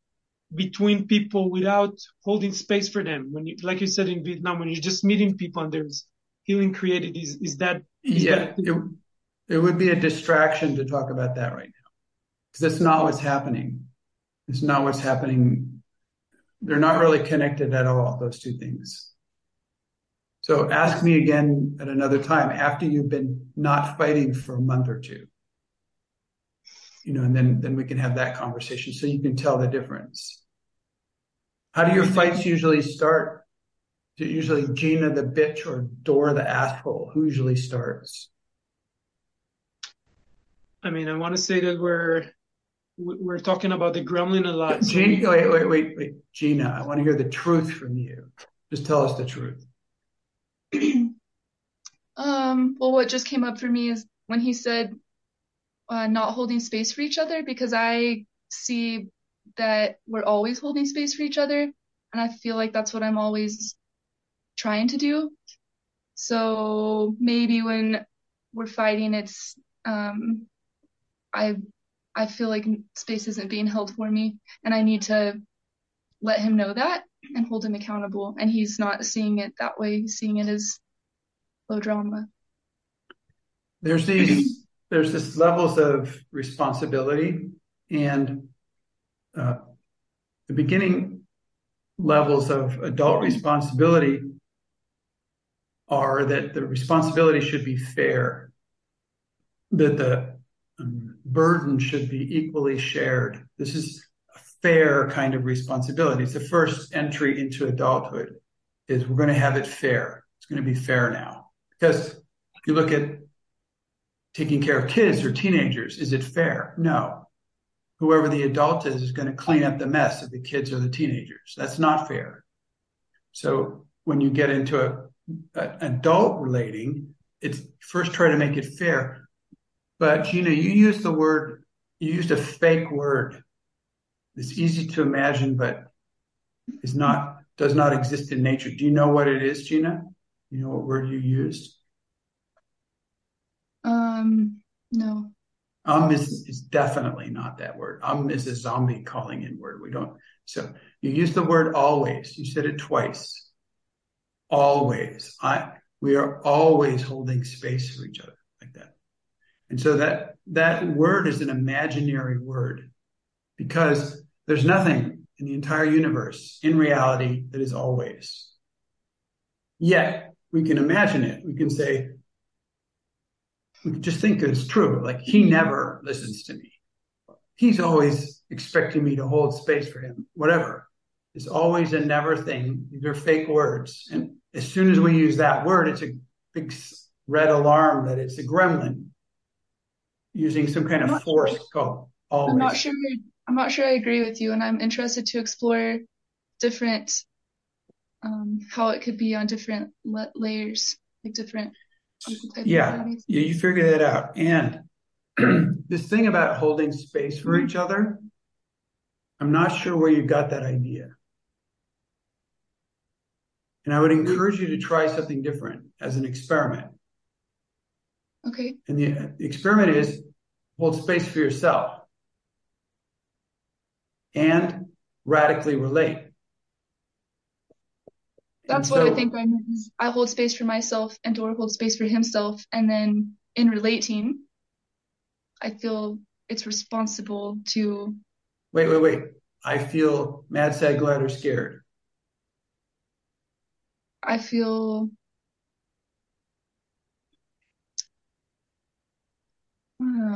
between people without holding space for them. When you, like you said in Vietnam, when you're just meeting people and there's healing created, is, is that? Is yeah, that it, it would be a distraction to talk about that right now because that's not what's happening. It's not what's happening. They're not really connected at all, those two things. So ask me again at another time after you've been not fighting for a month or two. You know, and then, then we can have that conversation so you can tell the difference. How do your fights usually start? Usually Gina the bitch or Dora the asshole? Who usually starts? I mean, I want to say that we're we're talking about the gremlin a lot. So Gina, wait, wait, wait, wait, Gina. I want to hear the truth from you. Just tell us the truth. um. Well, what just came up for me is when he said uh, not holding space for each other, because I see that we're always holding space for each other, and I feel like that's what I'm always trying to do. So maybe when we're fighting, it's um, I I feel like space isn't being held for me, and I need to let him know that and hold him accountable. And he's not seeing it that way; he's seeing it as low drama. There's these there's this levels of responsibility and uh, the beginning levels of adult responsibility are that the responsibility should be fair, that the um, burden should be equally shared. This is a fair kind of responsibility. It's the first entry into adulthood is we're going to have it fair. It's going to be fair now. Because if you look at taking care of kids or teenagers, is it fair? No. Whoever the adult is is going to clean up the mess of the kids or the teenagers. That's not fair. So when you get into a, a adult relating, it's first try to make it fair. But Gina, you used the word, you used a fake word. It's easy to imagine, but is not does not exist in nature. Do you know what it is, Gina? You know what word you used? Um, no. Um is, is definitely not that word. Um is a zombie calling in word. We don't. So you use the word always. You said it twice. Always. I. We are always holding space for each other like that. And so that that word is an imaginary word because there's nothing in the entire universe in reality that is always. Yet we can imagine it. We can say, we can just think it's true. Like he never listens to me. He's always expecting me to hold space for him, whatever. It's always a never thing. These are fake words. And as soon as we use that word, it's a big red alarm that it's a gremlin using some kind of force called always. I'm not sure. I'm not sure I agree with you, and I'm interested to explore different um, how it could be on different la- layers, like different. Yeah, you, you figure that out. And this thing about holding space for each other, I'm not sure where you got that idea. And I would encourage you to try something different as an experiment. Okay. And the, the experiment is hold space for yourself and radically relate. That's And what I think I mean. Is I hold space for myself, and Dor holds space for himself, and then in relating, I feel it's responsible to. Wait, wait, wait. I feel mad, sad, glad, or scared. I feel.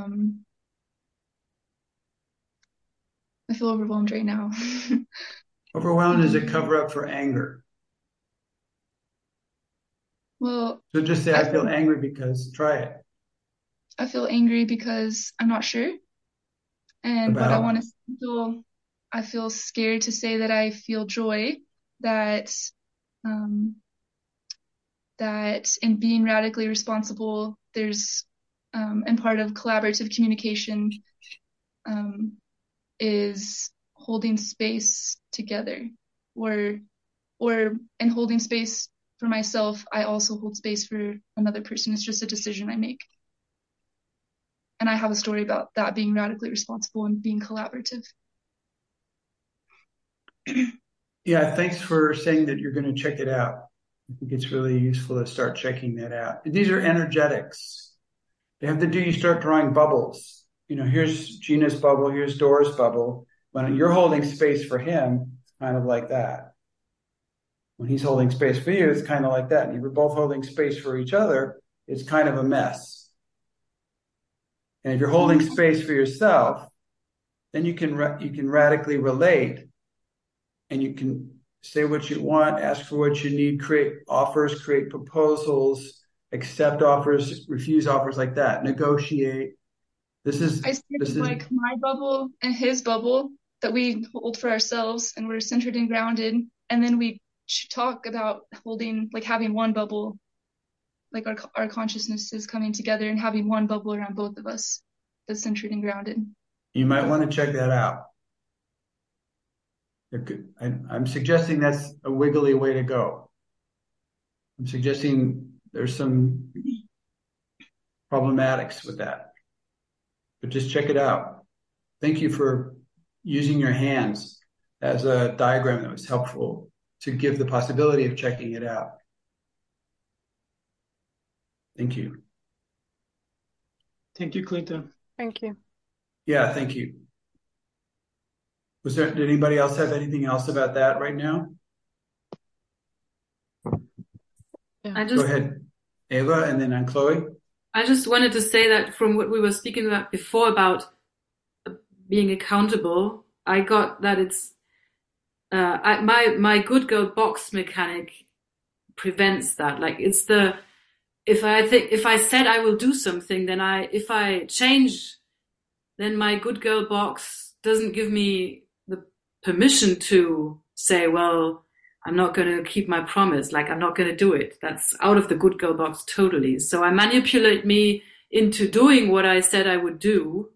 Um, I feel overwhelmed right now. Overwhelmed is a cover up for anger. well, So just say, I feel angry because try it. I feel angry because I'm not sure. And what I want to feel, I feel scared to say that I feel joy that, um, that in being radically responsible, there's, um, and part of collaborative communication, um, is holding space together or, or in holding space for myself, I also hold space for another person. It's just a decision I make and I have a story about that being radically responsible and being collaborative. Yeah, thanks for saying that you're going to check it out. I think it's really useful to start checking that out. These are energetics. They have to do, you start drawing bubbles. You know, here's Gina's bubble, here's Dora's bubble. When you're holding space for him, kind of like that. When he's holding space for you, it's kind of like that. And if you're both holding space for each other, it's kind of a mess. And if you're holding space for yourself, then you can ra- you can radically relate, and you can say what you want, ask for what you need, create offers, create proposals, accept offers, refuse offers like that, negotiate. This is I this is like my bubble and his bubble that we hold for ourselves and we're centered and grounded. And then we talk about holding, like having one bubble, like our, our consciousness is coming together and having one bubble around both of us that's centered and grounded. you might want to check that out. There could- I- I'm suggesting that's a wiggly way to go. I'm suggesting there's some problematics with that, but just check it out. Thank you for using your hands as a diagram that was helpful to give the possibility of checking it out. Thank you. Thank you, Clinton. Thank you. Yeah, thank you. Was there, did anybody else have anything else about that right now? I just, Go ahead, Ava, and then Anne Chloe. I just wanted to say that from what we were speaking about before about being accountable, I got that it's uh, I, my my good girl box mechanic prevents that. Like it's the if I think if I said I will do something, then I if I change, then my good girl box doesn't give me the permission to say, well, I'm not going to keep my promise. Like I'm not going to do it. That's out of the good girl box totally. So I manipulate me into doing what I said I would do.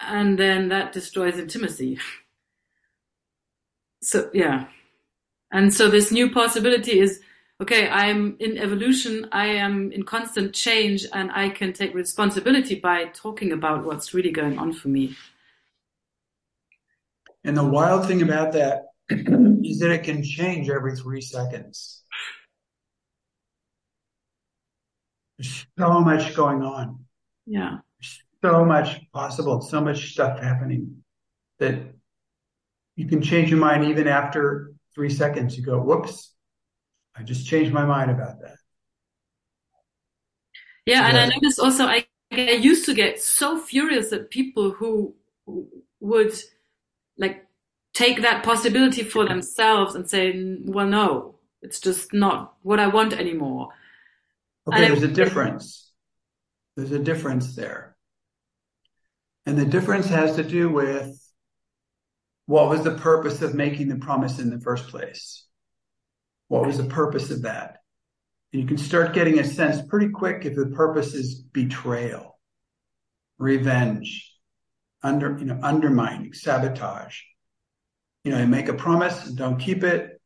And then that destroys intimacy. So yeah. And so this new possibility is, okay, I'm in evolution. I am in constant change and I can take responsibility by talking about what's really going on for me. And the wild thing about that is that it can change every three seconds. There's so much going on, Yeah. so much possible, so much stuff happening that you can change your mind even after three seconds. You go, whoops, I just changed my mind about that. Yeah, and I noticed also I, I used to get so furious at people who would like take that possibility for themselves and say, well, no, it's just not what I want anymore. Okay, there's a difference. There's a difference there. And the difference has to do with what was the purpose of making the promise in the first place? What was the purpose of that? And you can start getting a sense pretty quick if the purpose is betrayal, revenge, under, you know, undermining, sabotage. You know, you make a promise and don't keep it.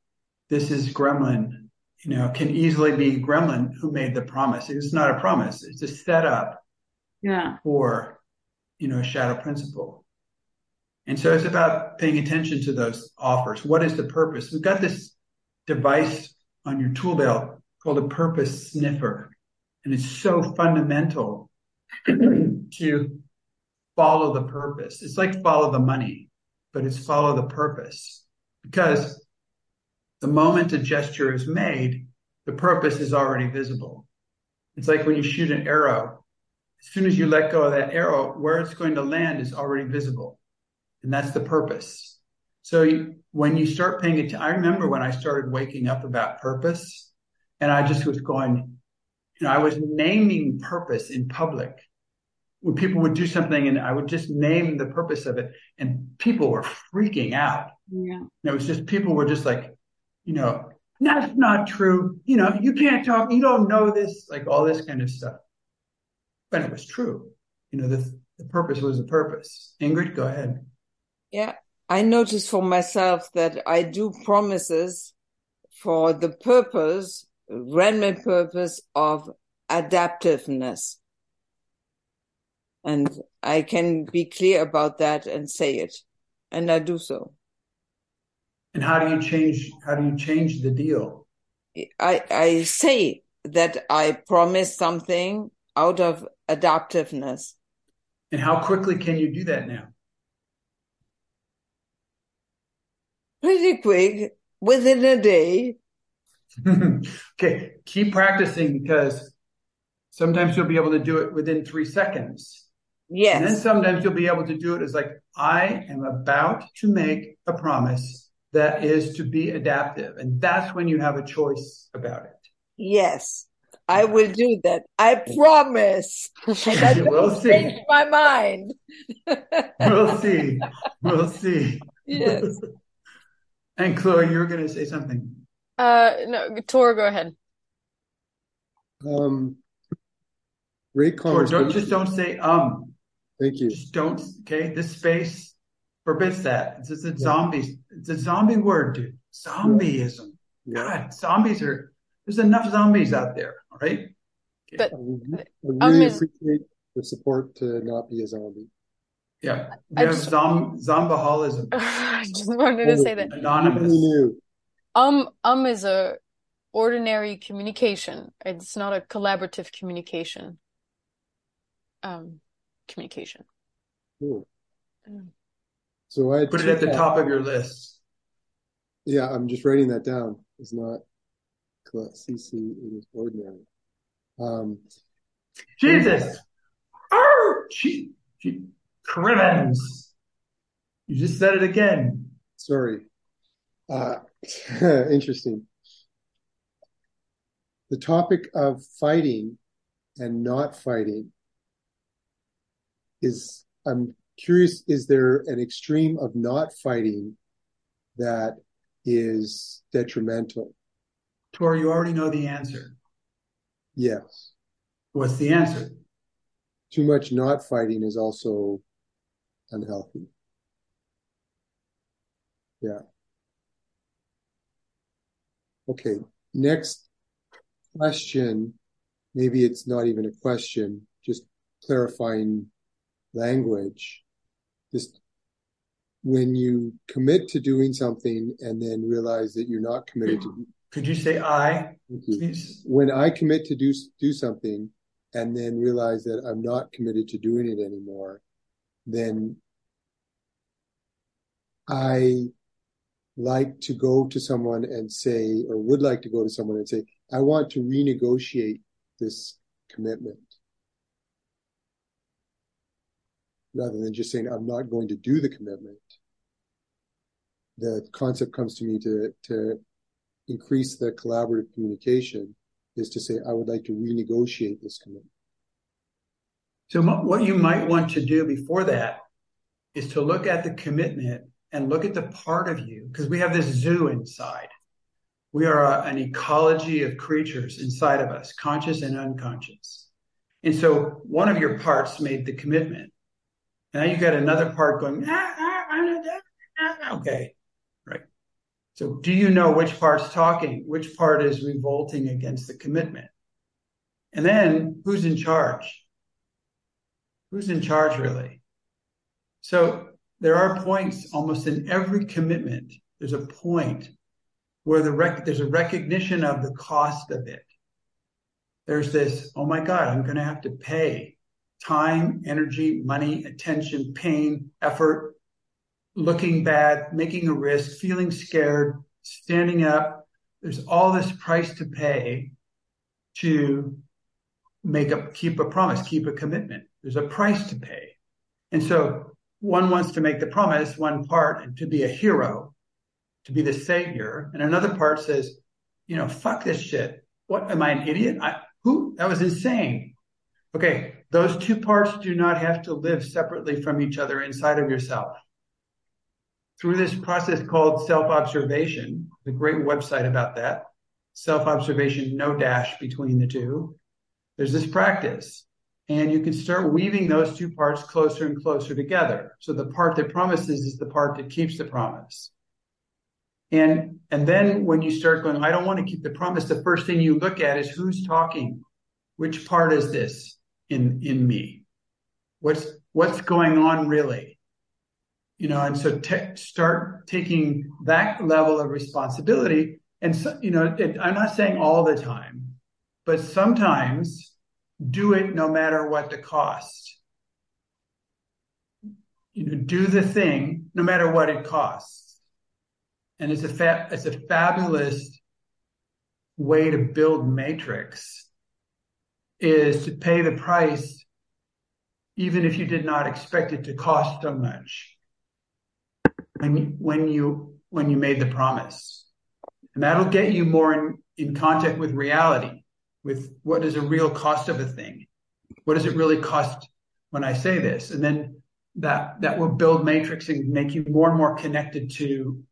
this is gremlin, you know, can easily be gremlin who made the promise. It's not a promise. It's a setup Yeah. for, you know, a shadow principle. And so it's about paying attention to those offers. What is the purpose? We've got this device on your tool belt called a purpose sniffer. And it's so fundamental to follow the purpose. It's like follow the money, but it's follow the purpose. Because the moment a gesture is made, the purpose is already visible. It's like when you shoot an arrow. As soon as you let go of that arrow, where it's going to land is already visible. And that's the purpose. So when you start paying attention, I remember when I started waking up about purpose and I just was going, you know, I was naming purpose in public. When people would do something and I would just name the purpose of it and people were freaking out. Yeah. And it was just, people were just like, you know, that's not true. You know, you can't talk. You don't know this, like all this kind of stuff. But it was true. You know, the, the purpose was the purpose. Ingrid, go ahead. Yeah, I notice for myself that I do promises for the purpose, random purpose of adaptiveness. And I can be clear about that and say it. And I do so. And how do you change, how do you change the deal? I, I say that I promise something out of adaptiveness. And how quickly can you do that now? Pretty quick, within a day. okay, keep practicing because sometimes you'll be able to do it within three seconds. Yes. And then sometimes you'll be able to do it as like, I am about to make a promise that is to be adaptive. And that's when you have a choice about it. Yes, I will do that. I promise. And I We'll don't see. change my mind. We'll see. We'll see. Yes. And Chloe, you were going to say something. Uh, no, Dor, go ahead. Um, great Or conversation. don't just don't say um. Thank you. Just don't. Okay, this space forbids that. It's just a zombie. It's a zombie word, dude. Zombieism. God, zombies are. There's enough zombies out there. All right. But I really um is appreciate the support to not be a zombie. Yeah. We I have just zom zombaholism. I just wanted to say that Anonymous. Nobody knew. um um is a ordinary communication. It's not a collaborative communication. Um, communication. Cool. Mm. So I Put it at the thoughts. top of your list. Yeah, I'm just writing that down. It's not cl- CC, it is ordinary. Um, Jesus. Oh, gee, gee, Crimmins. You just said it again. sorry. Uh, interesting. The topic of fighting and not fighting is, I'm curious, is there an extreme of not fighting that is detrimental? Dor, you already know the answer. Yes. What's the answer? Too much not fighting is also unhealthy. Yeah. Okay. Next question. Maybe it's not even a question, just clarifying language. Just when you commit to doing something and then realize that you're not committed to, Could you say I, please? when I commit to do do something and then realize that I'm not committed to doing it anymore, then I like to go to someone and say, or would like to go to someone and say, I want to renegotiate this commitment. Rather than just saying, I'm not going to do the commitment. The concept comes to me to, to increase the collaborative communication is to say, I would like to renegotiate this commitment. So what you might want to do before that is to look at the commitment and look at the part of you, because we have this zoo inside. We are a, an ecology of creatures inside of us, conscious and unconscious. And so one of your parts made the commitment. Now you got another part going, ah, ah, ah, ah, okay, right. So do you know which part's talking? Which part is revolting against the commitment? And then who's in charge? Who's in charge really? So there are points almost in every commitment. There's a point where the rec- there's a recognition of the cost of it. There's this, oh my God, I'm going to have to pay time, energy, money, attention, pain, effort, looking bad, making a risk, feeling scared, standing up. There's all this price to pay to make a keep a promise, keep a commitment. There's a price to pay. And so one wants to make the promise, one part, and to be a hero, to be the savior, and another part says, you know, fuck this shit. What am I an idiot? I, who? That was insane. Okay, those two parts do not have to live separately from each other inside of yourself. Through this process called self-observation, the great website about that, self-observation, no dash between the two. There's this practice and you can start weaving those two parts closer and closer together. So the part that promises is the part that keeps the promise. And, and then when you start going, I don't want to keep the promise, the first thing you look at is who's talking? Which part is this in, in me? What's, what's going on really? You know, and so te- start taking that level of responsibility. And, so, you know, it, I'm not saying all the time, but sometimes do it no matter what the cost. You know, do the thing no matter what it costs. And it's a fa- it's a fabulous way to build matrix is to pay the price even if you did not expect it to cost so much when when you when you made the promise and that'll get you more in, in contact with reality with what is a real cost of a thing. What does it really cost when I say this? And then that that will build matrix and make you more and more connected to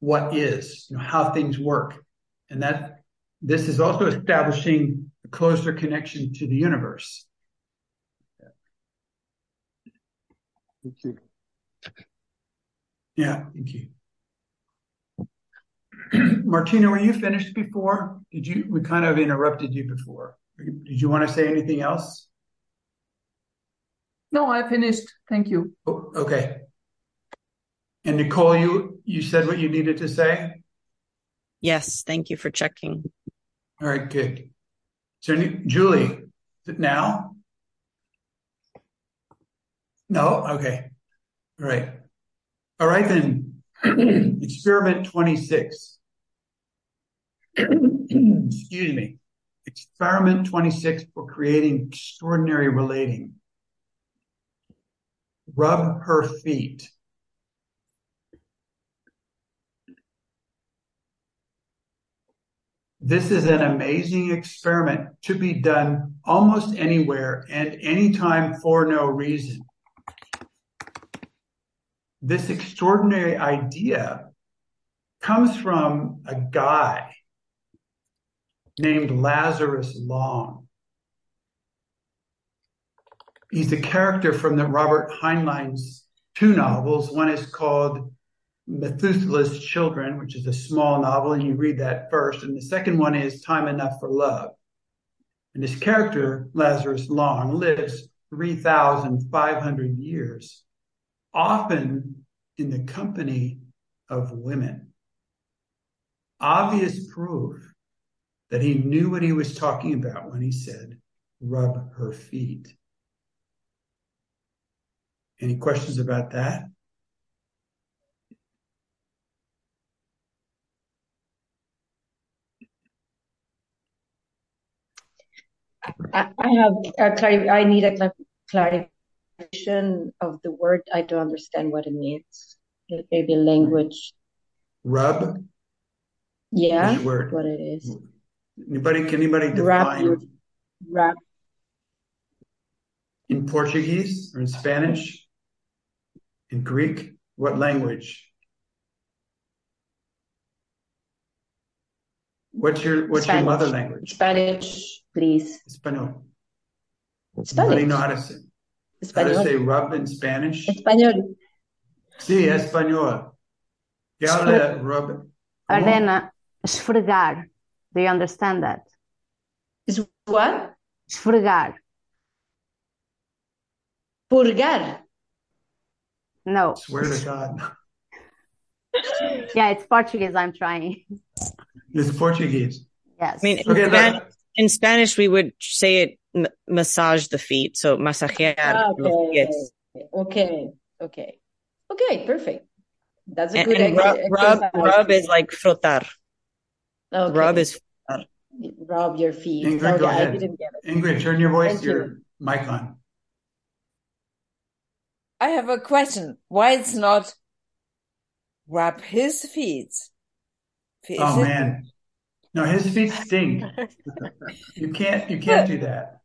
what is, you know, how things work. And that this is also establishing a closer connection to the universe. Thank you. Yeah, thank you. Martina, were you finished before? Did you? We kind of interrupted you before. Did you want to say anything else? No, I finished. Thank you. Oh, okay. And Nicole, you you said what you needed to say. Yes, thank you for checking. All right, good. So, Julie, is it now? No. Okay. All right. All right then. Experiment twenty six. excuse me, experiment 26 for creating extraordinary relating. Rub her feet. This is an amazing experiment to be done almost anywhere and anytime for no reason. This extraordinary idea comes from a guy named Lazarus Long. He's a character from the Robert Heinlein's two novels. One is called Methuselah's Children, which is a small novel, and you read that first. And the second one is Time Enough for Love. And his character, Lazarus Long, lives 3,500 years, often in the company of women. Obvious proof that he knew what he was talking about when he said, rub her feet. Any questions about that? I have a clar- I need a clarification of the word. I don't understand what it means. Maybe language. Rub. Yeah. Which word? What it is. Anybody, can anybody define your wrap. in Portuguese or in Spanish? In Greek? What language? What's your what's your mother language? Spanish, please. Espanol. Anybody Spanish. know how to say how to say rub in Spanish? Español. Sí, español. ¿Qué habla rub? And uh, esfregar. Do you understand that? Is what? Esfregar. Purgar. No. Swear to God. Yeah, it's Portuguese. I'm trying. It's Portuguese. Yes. I mean, in, Okay, Span- but- in Spanish, we would say it m- massage the feet. So masajear ah, los Okay. pies. Okay. Okay. Okay. Perfect. That's a And, good and ex- rub, rub, exercise. rub is like frotar. Okay. Rub is frotar. Rub your feet. Ingrid, okay, go I didn't get it. Ingrid, turn your voice, Thank your you. mic on. I have a question. Why it's not rub his feet? Is Oh it- man. No, his feet stink. You can't you can't do that.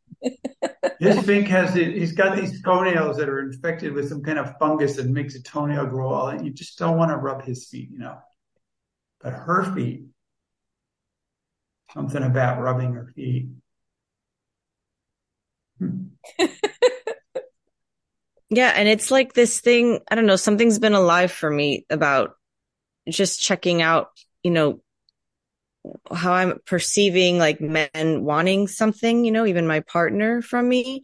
His feet has it, he's got these toenails that are infected with some kind of fungus that makes a toenail grow all and you just don't want to rub his feet, you know. But her feet, something about rubbing her feet. Hmm. Yeah, and it's like this thing, I don't know, something's been alive for me about just checking out, you know, how I'm perceiving like men wanting something, you know, even my partner from me.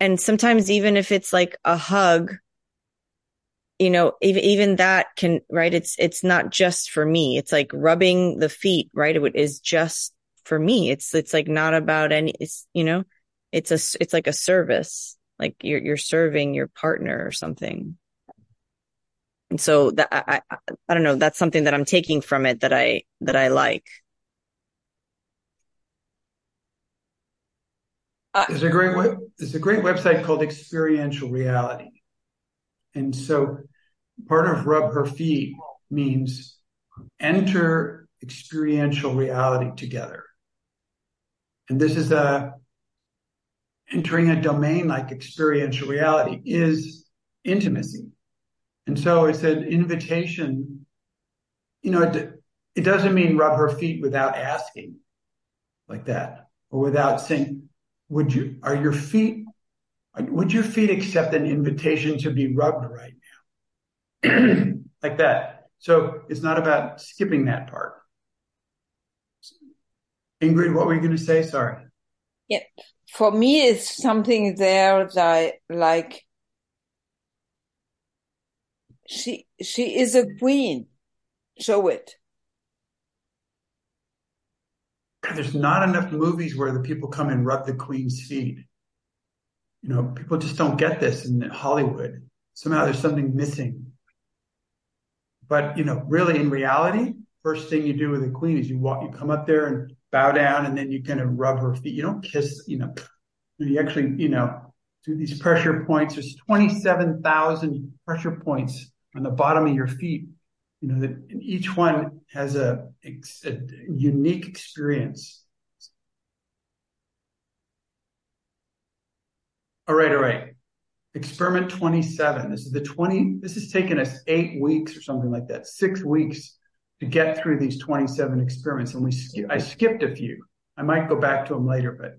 And sometimes even if it's like a hug, you know, even even that can, right? It's it's not just for me. It's like rubbing the feet, right? It is just for me. It's it's like not about any, it's, you know, it's a it's like a service like you're you're serving your partner or something and so that I, I i don't know that's something that i'm taking from it that i that i like uh, There's a great web, there's a great website called Experiential Reality. And so part of rub her feet means enter experiential reality together. And this is a entering a domain like experiential reality is intimacy. And so it's an invitation, you know, it, it doesn't mean rub her feet without asking like that or without saying, would you, are your feet, would your feet accept an invitation to be rubbed right now? like that. So it's not about skipping that part. Ingrid, what were you going to say? Sorry. Yeah, for me, it's something there that I like she she is a queen. Show it. There's not enough movies where the people come and rub the queen's feet. You know, people just don't get this in Hollywood. Somehow there's something missing. But, you know, really in reality, first thing you do with a queen is you walk, you come up there and bow down and then you kind of rub her feet. You don't kiss, you know, you actually, you know, do these pressure points. There's 27,000 pressure points on the bottom of your feet. You know, that each one has a, a unique experience. All right, all right. Experiment 27. This is the 20, this has taken us eight weeks or something like that, six weeks to get through these 27 experiments. And we, sk- I skipped a few. I might go back to them later, but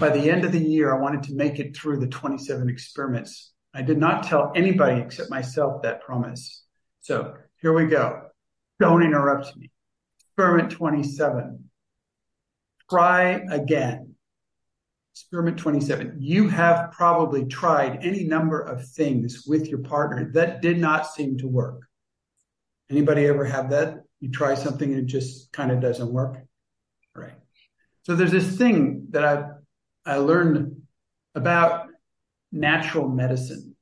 by the end of the year, I wanted to make it through the 27 experiments. I did not tell anybody except myself that promise. So here we go. Don't interrupt me. Experiment 27. Try again. Experiment 27. You have probably tried any number of things with your partner that did not seem to work. Anybody ever have that? You try something and it just kind of doesn't work? Right. So there's this thing that I I learned about natural medicine.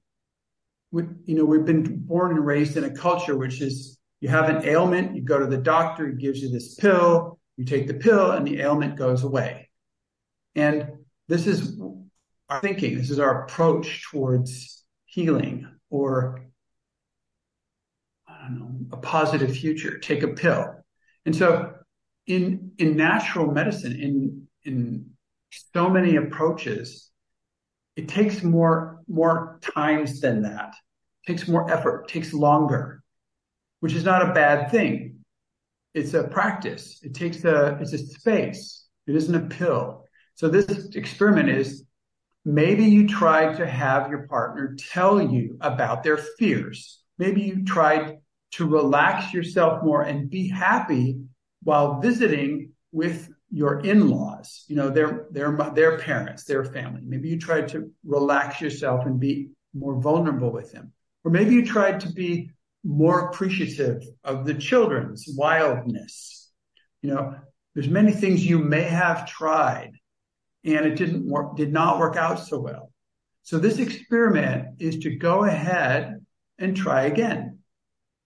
We, you know, we've been born and raised in a culture which is you have an ailment, you go to the doctor, he gives you this pill, you take the pill, and the ailment goes away. And this is our thinking, this is our approach towards healing or know, a positive future. Take a pill. And so in in natural medicine, in in so many approaches, it takes more more times than that. It takes more effort, takes longer, which is not a bad thing. It's a practice. It takes a it's a space. It isn't a pill. So this experiment is maybe you tried to have your partner tell you about their fears. Maybe you tried to relax yourself more and be happy while visiting with your in-laws, you know, their their their parents, their family. Maybe you tried to relax yourself and be more vulnerable with them. Or maybe you tried to be more appreciative of the children's wildness. You know, there's many things you may have tried and it didn't work, did not work out so well. So this experiment is to go ahead and try again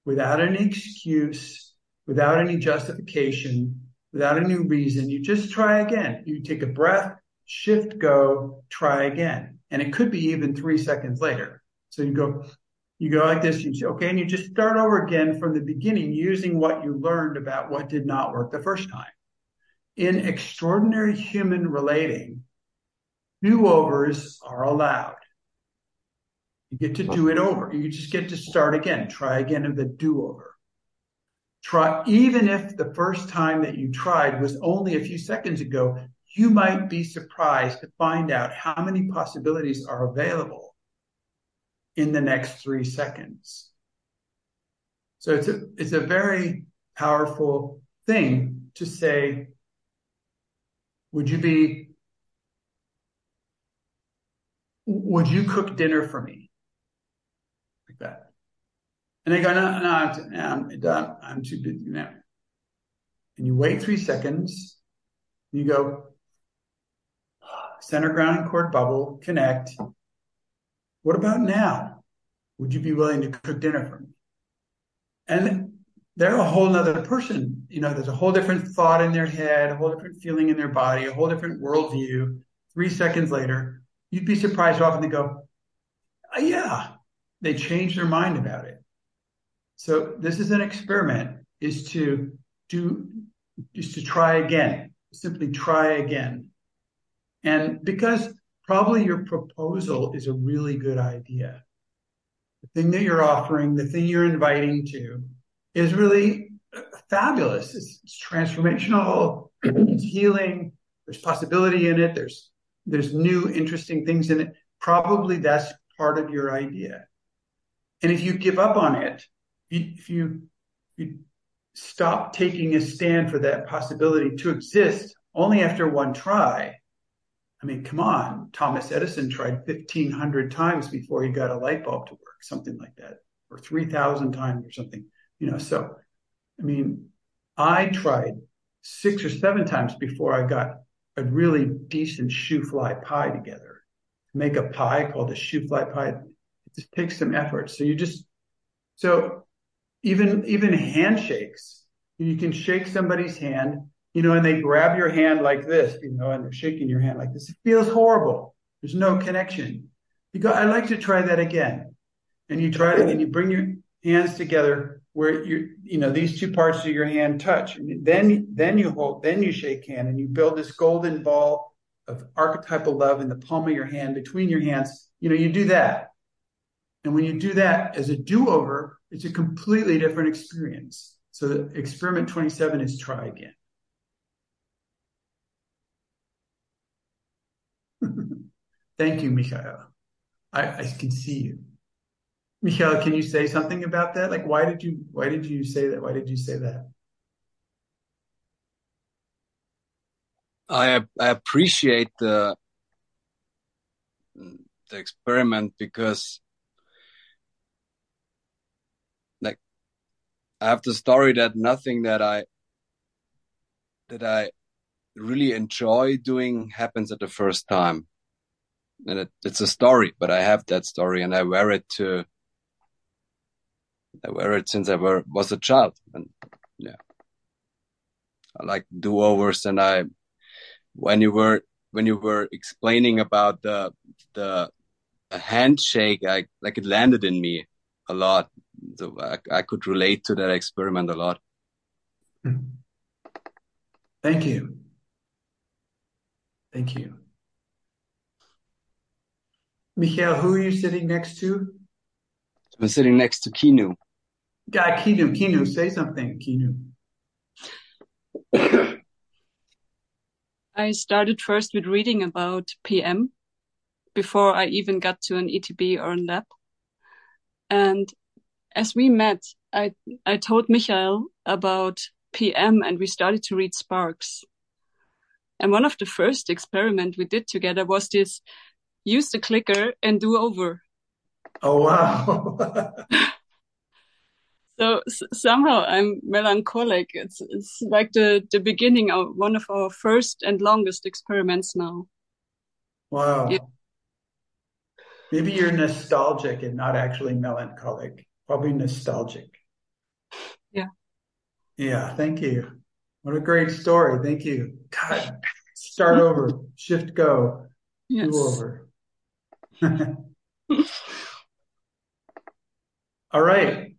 without any excuse, without any justification, without any reason. You just try again. You take a breath, shift, go, try again. And it could be even three seconds later. So you go, you go like this, you say, okay, and you just start over again from the beginning using what you learned about what did not work the first time. In extraordinary human relating, do-overs are allowed. You get to do it over. You just get to start again, try again of the do-over. Try, even if the first time that you tried was only a few seconds ago, you might be surprised to find out how many possibilities are available in the next three seconds. So it's a, it's a very powerful thing to say, would you be, would you cook dinner for me? Like that. And they go, no, no, I'm, done. I'm too busy now. And you wait three seconds. You go, ah, center grounding cord bubble, connect. What about now? Would you be willing to cook dinner for me? And they're a whole nother person. You know, there's a whole different thought in their head, a whole different feeling in their body, a whole different worldview. Three seconds later, you'd be surprised how often they go, oh, yeah, they change their mind about it. So this is an experiment is to do, is to try again, simply try again. And because probably your proposal is a really good idea. The thing that you're offering, the thing you're inviting to is really fabulous. It's, it's transformational. It's healing. There's possibility in it. There's, there's new interesting things in it. Probably that's part of your idea. And if you give up on it, if you, you stop taking a stand for that possibility to exist only after one try, I mean, come on. Thomas Edison tried 1500 times before he got a light bulb to work, something like that, or 3000 times or something, you know. So, I mean, I tried six or seven times before I got a really decent shoofly pie together. To make a pie called a shoofly pie, it just takes some effort. So you just, so even, even handshakes, you can shake somebody's hand you know, and they grab your hand like this, you know, and they're shaking your hand like this. It feels horrible. There's no connection. You go, I'd like to try that again. And you try it and you bring your hands together where you, you know, these two parts of your hand touch. And then, then you hold, then you shake hand and you build this golden ball of archetypal love in the palm of your hand between your hands. You know, you do that. And when you do that as a do over, it's a completely different experience. So the experiment 27 is try again. Thank you, Michael. I, I can see you. Michael, can you say something about that? Like, why did you, why did you say that? Why did you say that? I, I appreciate the, the experiment because I have the story that nothing that I that I really enjoy doing happens at the first time and it, it's a story, but I have that story and I wear it to, I wear it since I were, was a child. And yeah, I like do overs. And I, when you were, when you were explaining about the, the handshake, I, like it landed in me a lot. So I, I could relate to that experiment a lot. Hmm. Thank you. Thank you. Michael, who are you sitting next to? I'm sitting next to Kinu. Guy, Kinu, Kinu, say something, Kinu. I started first with reading about PM before I even got to an ETB or a lab. And as we met, I I told Michael about PM and we started to read Sparks. And one of the first experiment we did together was this use the clicker and do over. Oh wow. so s- somehow I'm melancholic. It's it's like the the beginning of one of our first and longest experiments now. wow. Yeah. Maybe you're nostalgic and not actually melancholic. Probably nostalgic. Yeah. Yeah, thank you. What a great story. Thank you. God, start over, shift go, Yes. do over. All right.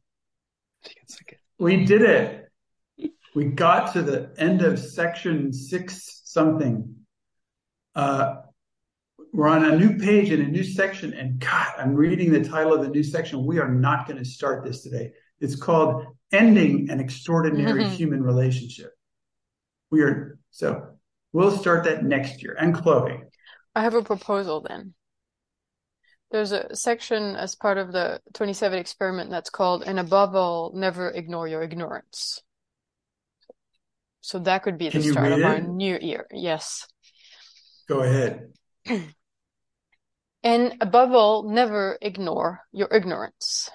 We did it. We got to the end of section six something. Uh, we're on a new page in a new section, and God, I'm reading the title of the new section. We are not going to start this today. It's called Ending an Extraordinary mm-hmm. Human Relationship. We are, so we'll start that next year. And Chloe, I have a proposal then. There's a section as part of the 27 experiment that's called, and above all, never ignore your ignorance. So that could be the Can start of our new year. Yes. go ahead. And above all, never ignore your ignorance.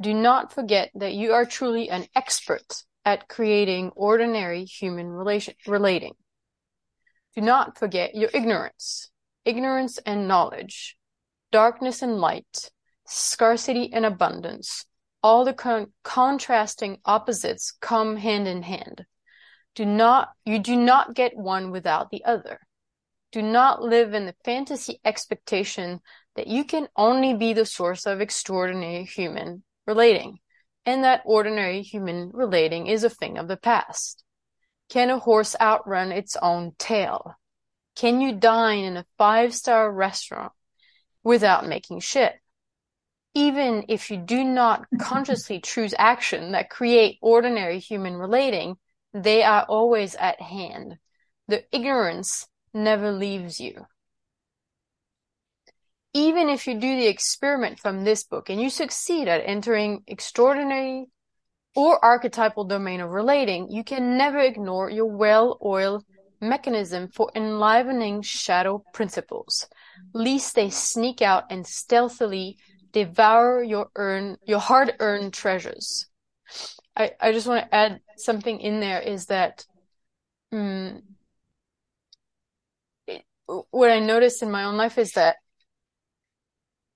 Do not forget that you are truly an expert at creating ordinary human relation, relating. Do not forget your ignorance, ignorance and knowledge, darkness and light, scarcity and abundance. All the con- contrasting opposites come hand in hand. Do not, you do not get one without the other. Do not live in the fantasy expectation that you can only be the source of extraordinary human relating, and that ordinary human relating is a thing of the past. Can a horse outrun its own tail? Can you dine in a five-star restaurant without making shit? Even if you do not consciously choose action that create ordinary human relating, they are always at hand. The ignorance never leaves you. Even if you do the experiment from this book and you succeed at entering extraordinary or archetypal domain of relating, you can never ignore your well-oiled mechanism for enlivening shadow principles, lest they sneak out and stealthily devour your earn your hard-earned treasures. I, I just want to add something in there is that it, what I noticed in my own life is that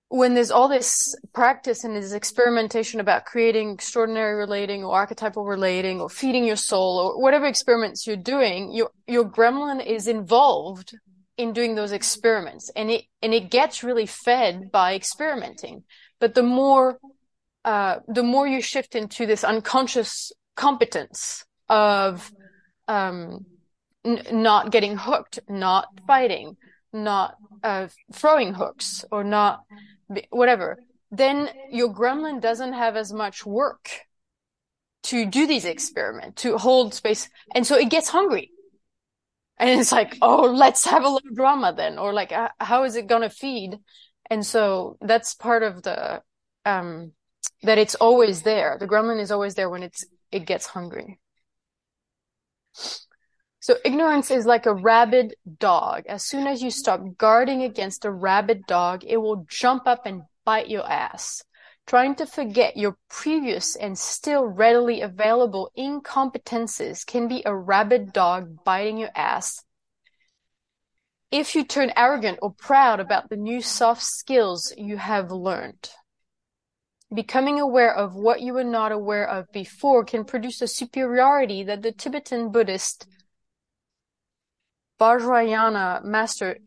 when there's all this practice and this experimentation about creating extraordinary relating or archetypal relating or feeding your soul or whatever experiments you're doing, your your gremlin is involved in doing those experiments and it and it gets really fed by experimenting. But the more uh, the more you shift into this unconscious competence of um, n- not getting hooked, not fighting, not uh, throwing hooks, or not whatever, then your gremlin doesn't have as much work to do these experiments, to hold space. And so it gets hungry. And it's like, oh, let's have a little drama then. Or like, uh, how is it going to feed? And so that's part of the, um, that it's always there. The gremlin is always there when it's, it gets hungry. So ignorance is like a rabid dog. As soon as you stop guarding against a rabid dog, it will jump up and bite your ass. Trying to forget your previous and still readily available incompetences can be a rabid dog biting your ass. If you turn arrogant or proud about the new soft skills you have learned. Becoming aware of what you were not aware of before can produce a superiority that the Tibetan Buddhist Vajrayana master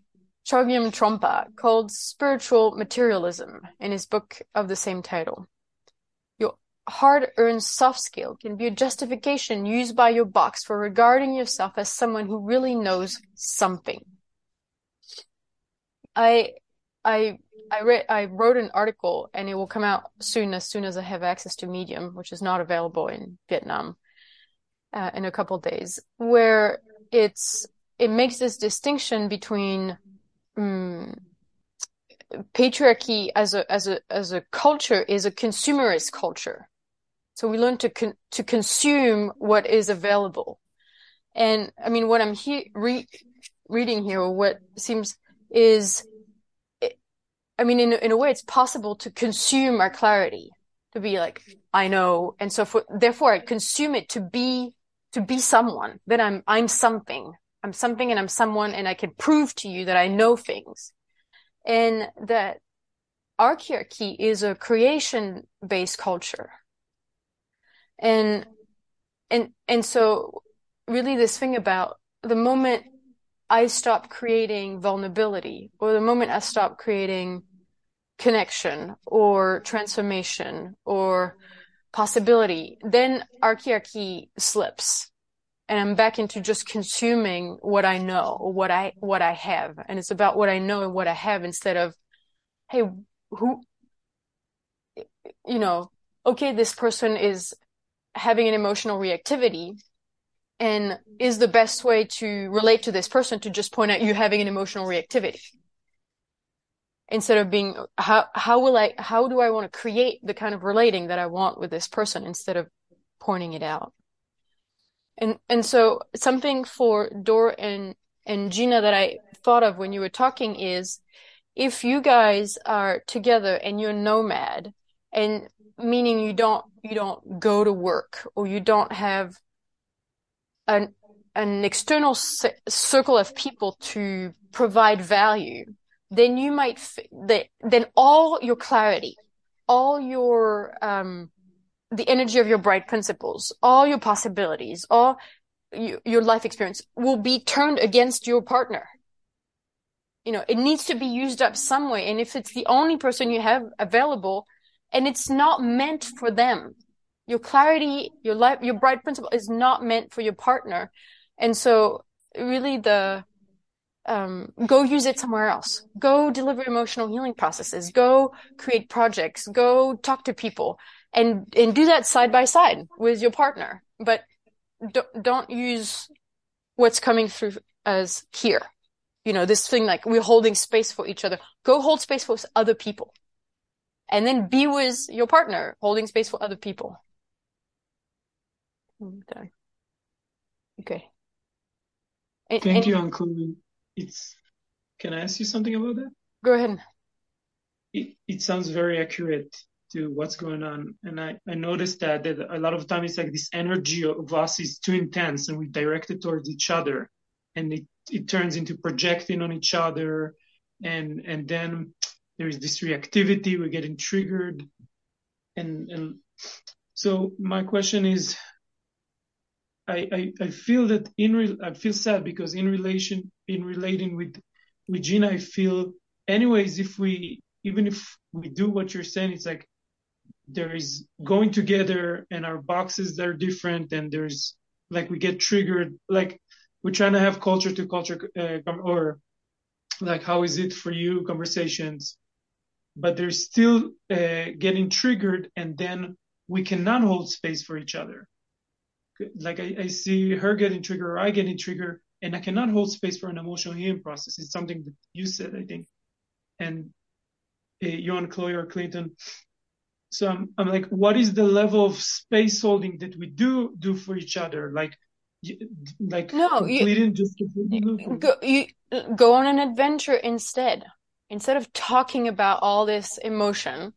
Chogyam Trungpa called spiritual materialism in his book of the same title. Your hard-earned soft skill can be a justification used by your box for regarding yourself as someone who really knows something. I, I, I read, I wrote an article and it will come out soon as soon as I have access to Medium, which is not available in Vietnam, uh, in a couple days, where it's it makes this distinction between um, patriarchy as a as a as a culture is a consumerist culture. So we learn to con- to consume what is available. And I mean, what I'm he- re- reading here, what seems is, I mean, in in a way, it's possible to consume our clarity, to be like, I know, and so for therefore, I consume it to be to be someone. That I'm I'm something. I'm something, and I'm someone, and I can prove to you that I know things, and that archearchy is a creation based culture. And and and so really this thing about the moment i stop creating vulnerability or the moment i stop creating connection or transformation or possibility then archearchy slips and i'm back into just consuming what i know or what i what i have. And it's about what i know and what i have instead of hey who you know okay this person is having an emotional reactivity. And is the best way to relate to this person to just point out you having an emotional reactivity? Instead of being how how will i how do i want to create the kind of relating that i want with this person instead of pointing it out and and so something for dor and and gina that i thought of when you were talking is if you guys are together and you're nomad and meaning you don't you don't go to work or you don't have an an external c- circle of people to provide value then you might f- the, then all your clarity all your um the energy of your bright principles all your possibilities all you, your life experience will be turned against your partner you know it needs to be used up some way and if it's the only person you have available and it's not meant for them. Your clarity, your life, your bright principle is not meant for your partner. And so really the, um, go use it somewhere else. Go deliver emotional healing processes. Go create projects. Go talk to people and, and do that side by side with your partner. But don't, don't use what's coming through as here. You know, this thing like we're holding space for each other. Go hold space for other people and then be with your partner, holding space for other people. Okay. Okay. And, Thank and, you, Uncle. It's. Can I ask you something about that? Go ahead. It it sounds very accurate to what's going on, and I I noticed that that a lot of times it's like this energy of us is too intense, and we direct it towards each other, and it it turns into projecting on each other, and and then there is this reactivity, we're getting triggered. And, and so my question is, I, I, I feel that in, re, I feel sad because in relation, in relating with, with Gina, I feel anyways, if we, even if we do what you're saying, it's like there is going together and our boxes are different and there's like we get triggered, like we're trying to have culture to culture, uh, or like how is it for you conversations. But they're still uh, getting triggered and then we cannot hold space for each other. Like I, I, see her getting triggered or i getting triggered and i cannot hold space for an emotional healing process. It's something that you said i think. And uh, you and chloe or clinton so I'm, I'm like what is the level of space holding that we do do for each other? Like like no you, just go, you go on an adventure instead. Instead of talking about all this emotion,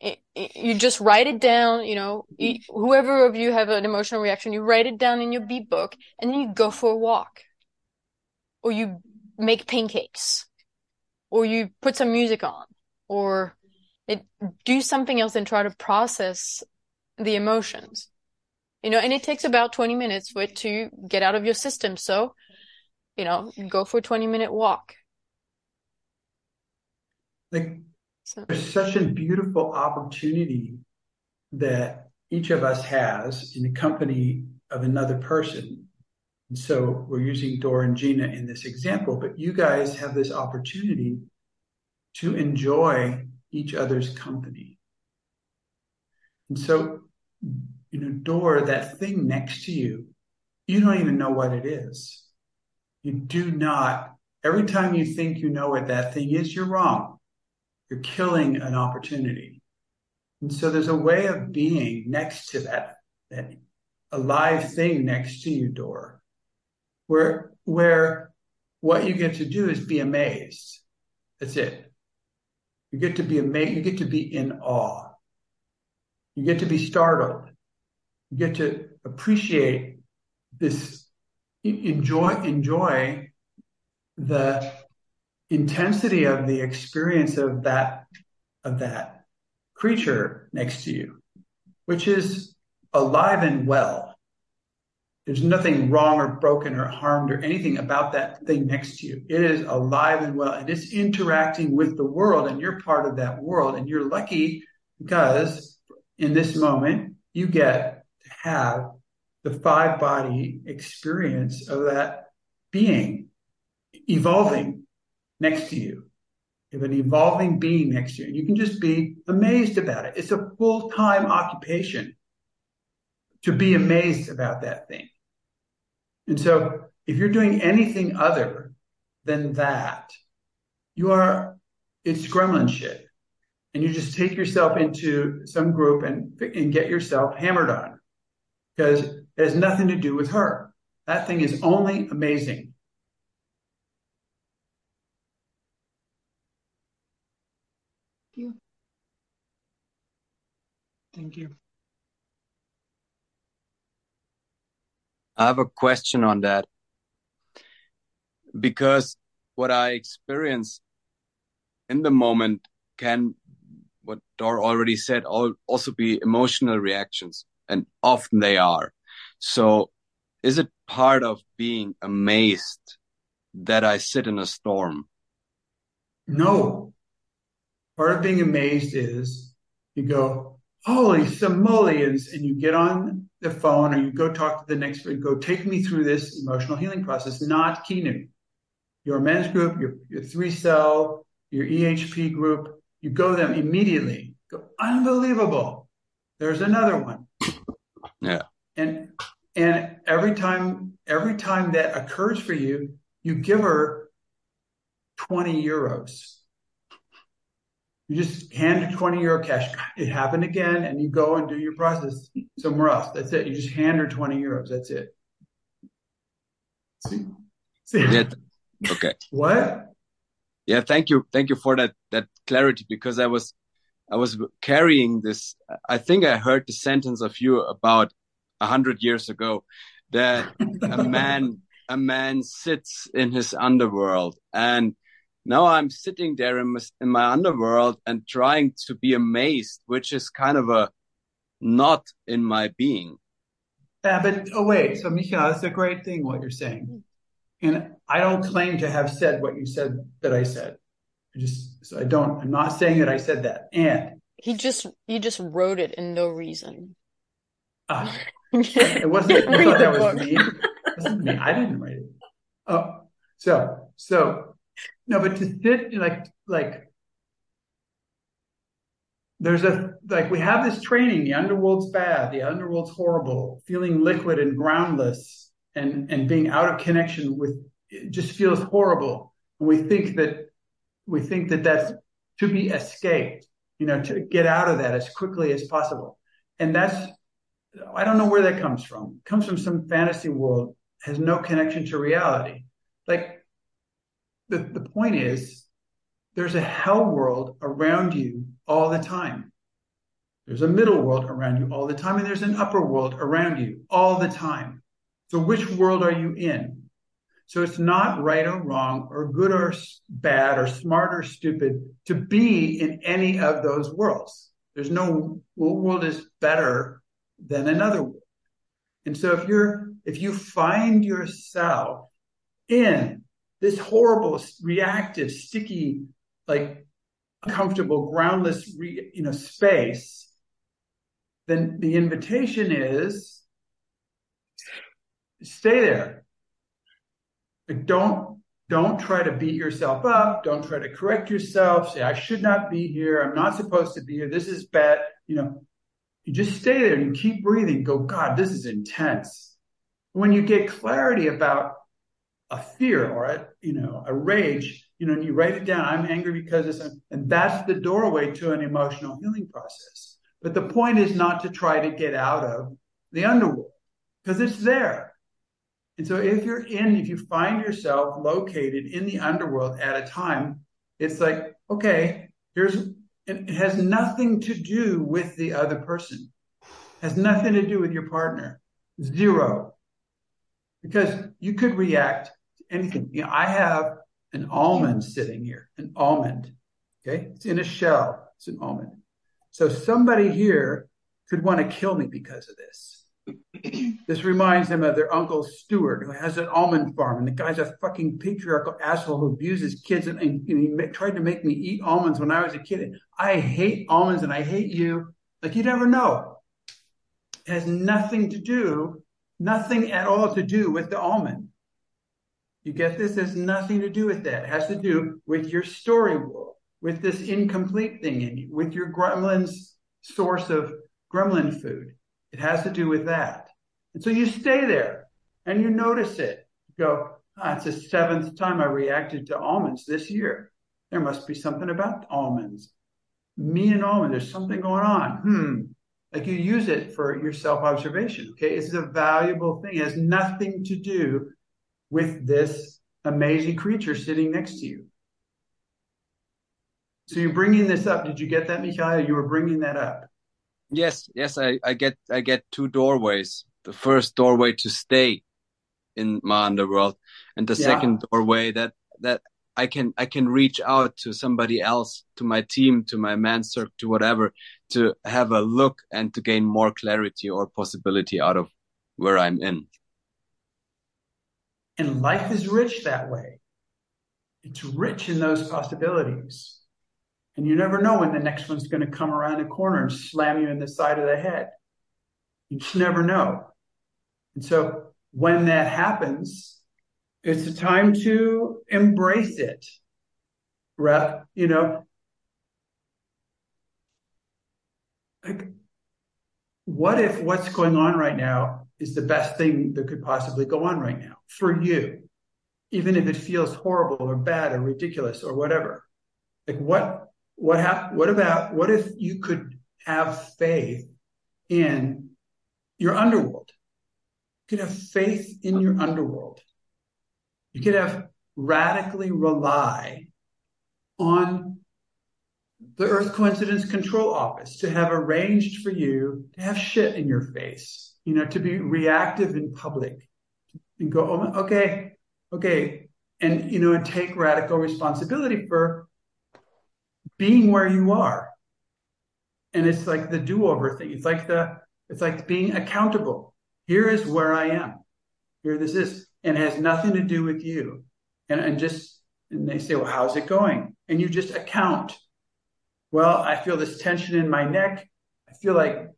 it, it, you just write it down, you know, you, whoever of you have an emotional reaction, you write it down in your beep book and then you go for a walk. Or you make pancakes. Or you put some music on. Or it, do something else and try to process the emotions. You know, and it takes about 20 minutes for it to get out of your system. So, you know, go for a 20 minute walk like so. there's such a beautiful opportunity that each of us has in the company of another person. And so we're using Dora and Gina in this example, but you guys have this opportunity to enjoy each other's company. And so, you know, Dora, that thing next to you, you don't even know what it is. You do not. Every time you think you know what that thing is, you're wrong you're killing an opportunity. And so there's a way of being next to that, that alive thing next to you, Dor, where, where what you get to do is be amazed. That's it. You get to be amazed. You get to be in awe. You get to be startled. You get to appreciate this, enjoy, enjoy the intensity of the experience of that, of that creature next to you, which is alive and well. There's nothing wrong or broken or harmed or anything about that thing next to you. It is alive and well and it's interacting with the world and you're part of that world and you're lucky because in this moment you get to have the five body experience of that being evolving next to you. You have an evolving being next to you and you can just be amazed about it. It's a full time occupation to be amazed about that thing. And so if you're doing anything other than that, you are, it's gremlin shit. And you just take yourself into some group and, and get yourself hammered on because it has nothing to do with her. That thing is only amazing. Thank you. Thank you. I have a question on that because what I experience in the moment can, what Dor already said, also be emotional reactions, and often they are. So, is it part of being amazed that I sit in a storm? No. Part of being amazed is you go, holy simoleons, and you get on the phone or you go talk to the next go take me through this emotional healing process not kinu. Your men's group your, your three cell your ehp group you go them immediately. Go unbelievable. There's another one. Yeah. And and every time every time that occurs for you you give her 20 euros you just hand her 20 euro cash. It happened again, and you go and do your process somewhere else. That's it. You just hand her 20 euros. That's it. See? See? Yeah. Okay. what? Yeah, thank you. Thank you for that that clarity because I was I was carrying this I think I heard the sentence of you about a hundred years ago that a man a man sits in his underworld and now I'm sitting there in my, in my underworld and trying to be amazed, which is kind of a not in my being. Yeah, but oh wait, so Michael, that's a great thing what you're saying, and I don't claim to have said what you said that I said. I just so I don't. I'm not saying that I said that. And he just he just wrote it in no reason. Uh, it wasn't. You thought that was me? It wasn't me. I didn't write it. Oh, so so no, but to sit like like there's a like we have this training, the underworld's bad, the underworld's horrible, feeling liquid and groundless and and being out of connection with it just feels horrible. And we think that we think that that's to be escaped, you know, to get out of that as quickly as possible. And that's I don't know where that comes from. It comes from some fantasy world, has no connection to reality. Like the, the point is there's a hell world around you all the time. There's a middle world around you all the time, and there's an upper world around you all the time. So which world are you in? So it's not right or wrong or good or bad or smart or stupid to be in any of those worlds. There's no world is better than another world. And so if you're, if you find yourself in this horrible, reactive, sticky, like uncomfortable, groundless, re, you know, space, then the invitation is stay there. Don't don't try to beat yourself up. Don't try to correct yourself. Say I should not be here. I'm not supposed to be here. This is bad. You know, you just stay there and you keep breathing. Go, God, this is intense. When you get clarity about a fear or a you know a rage you know and you write it down i'm angry because this and that's the doorway to an emotional healing process But the point is not to try to get out of the underworld because it's there. And so if you're in, if you find yourself located in the underworld at a time, it's like, okay, here's, it has nothing to do with the other person, has nothing to do with your partner. Zero. Because you could react anything. You know, I have an almond sitting here, an almond. Okay. It's in a shell. It's an almond. So somebody here could want to kill me because of this. this reminds them of their uncle Stuart, who has an almond farm, and the guy's a fucking patriarchal asshole who abuses kids, and, and, and he tried to make me eat almonds when I was a kid. I hate almonds, and I hate you. Like you never know. It has nothing to do, nothing at all to do with the almond. You get this? Has nothing to do with that. It has to do with your story world, with this incomplete thing in you, with your gremlin's source of gremlin food. It has to do with that. And so you stay there and you notice it. You go, ah, it's the seventh time I reacted to almonds this year. There must be something about almonds. Me and almond, there's something going on. Hmm. Like you use it for your self observation. Okay. It's a valuable thing. It has nothing to do with this amazing creature sitting next to you. So you're bringing this up. Did you get that, Mikhail? You were bringing that up. Yes, yes, I, I get I get two doorways. The first doorway to stay in my underworld, and the Yeah. second doorway that that I can I can reach out to somebody else, to my team, to my man circle, to whatever, to have a look and to gain more clarity or possibility out of where I'm in. And life is rich that way. It's rich in those possibilities. And you never know when the next one's going to come around the corner and slam you in the side of the head. You just never know. And so when that happens, it's a time to embrace it. You know, like, what if what's going on right now is the best thing that could possibly go on right now for you? Even if it feels horrible or bad or ridiculous or whatever. Like what what hap- what about what if you could have faith in your underworld? You could have faith in your underworld. You could have radically rely on the Earth Coincidence Control Office to have arranged for you to have shit in your face, you know, to be reactive in public and go, oh, okay, okay, and, you know, and take radical responsibility for being where you are. And it's like the do-over thing. It's like the, it's like being accountable. Here is where I am. Here this is, and has nothing to do with you. And, and just, and they say, well, how's it going? And you just account. Well, I feel this tension in my neck. I feel like,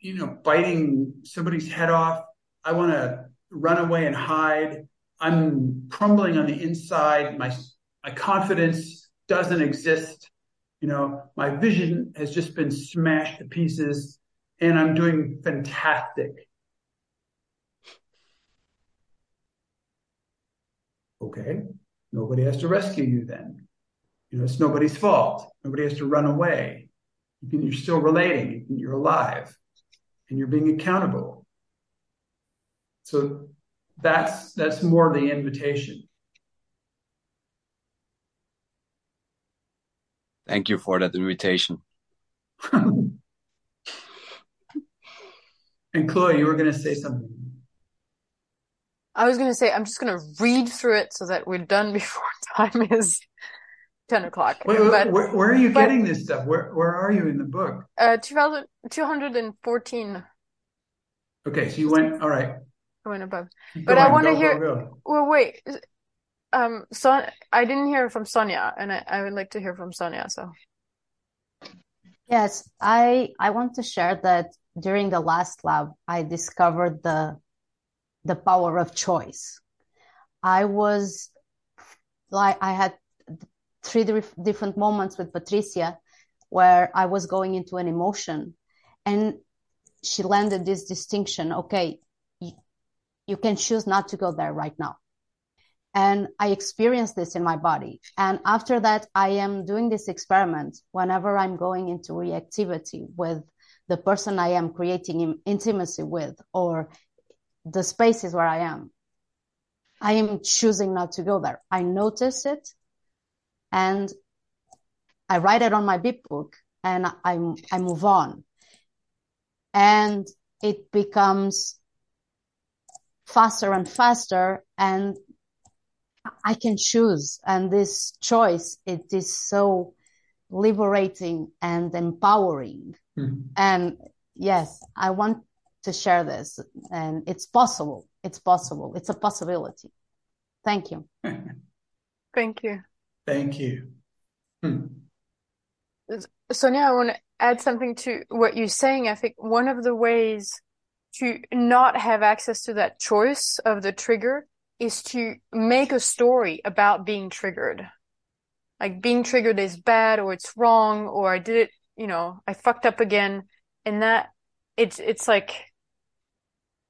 you know, biting somebody's head off. I want to run away and hide. I'm crumbling on the inside. My, my confidence doesn't exist. You know, my vision has just been smashed to pieces and I'm doing fantastic. Okay. Nobody has to rescue you then. You know, it's nobody's fault. Nobody has to run away. You can, you're still relating. You're alive and you're being accountable. So that's, that's more the invitation. Thank you for that invitation. And Chloe, you were going to say something. I was going to say, I'm just going to read through it so that we're done before time is 10 o'clock. Wait, wait, But, where, where are you but- getting this stuff? Where, where are you in the book? uh, 2000, 214 Okay. So you went, all right. I went above. Keep But I want to hear, go, go. well, wait, um, Son, I didn't hear from Sonia and I, I would like to hear from Sonia. So, Yes, I I want to share that during the last lab, I discovered the the power of choice. I was like I had three different moments with Patricia where I was going into an emotion and she landed this distinction. Okay, you, you can choose not to go there right now. And I experienced this in my body. And after that, I am doing this experiment whenever I'm going into reactivity with the person I am creating intimacy with or the spaces where I am. I am choosing not to go there. I notice it and I write it on my beep book and I, I move on. And it becomes faster and faster and I can choose. And this choice, it is so liberating and empowering. Mm-hmm. And yes, I want to share this and it's possible. It's possible. It's a possibility. Thank you. Thank you. Thank you. Hmm. Sonia, I want to add something to what you're saying. I think one of the ways to not have access to that choice of the trigger is to make a story about being triggered. Like being triggered is bad or it's wrong or I did it, you know, I fucked up again. And that it's, it's like,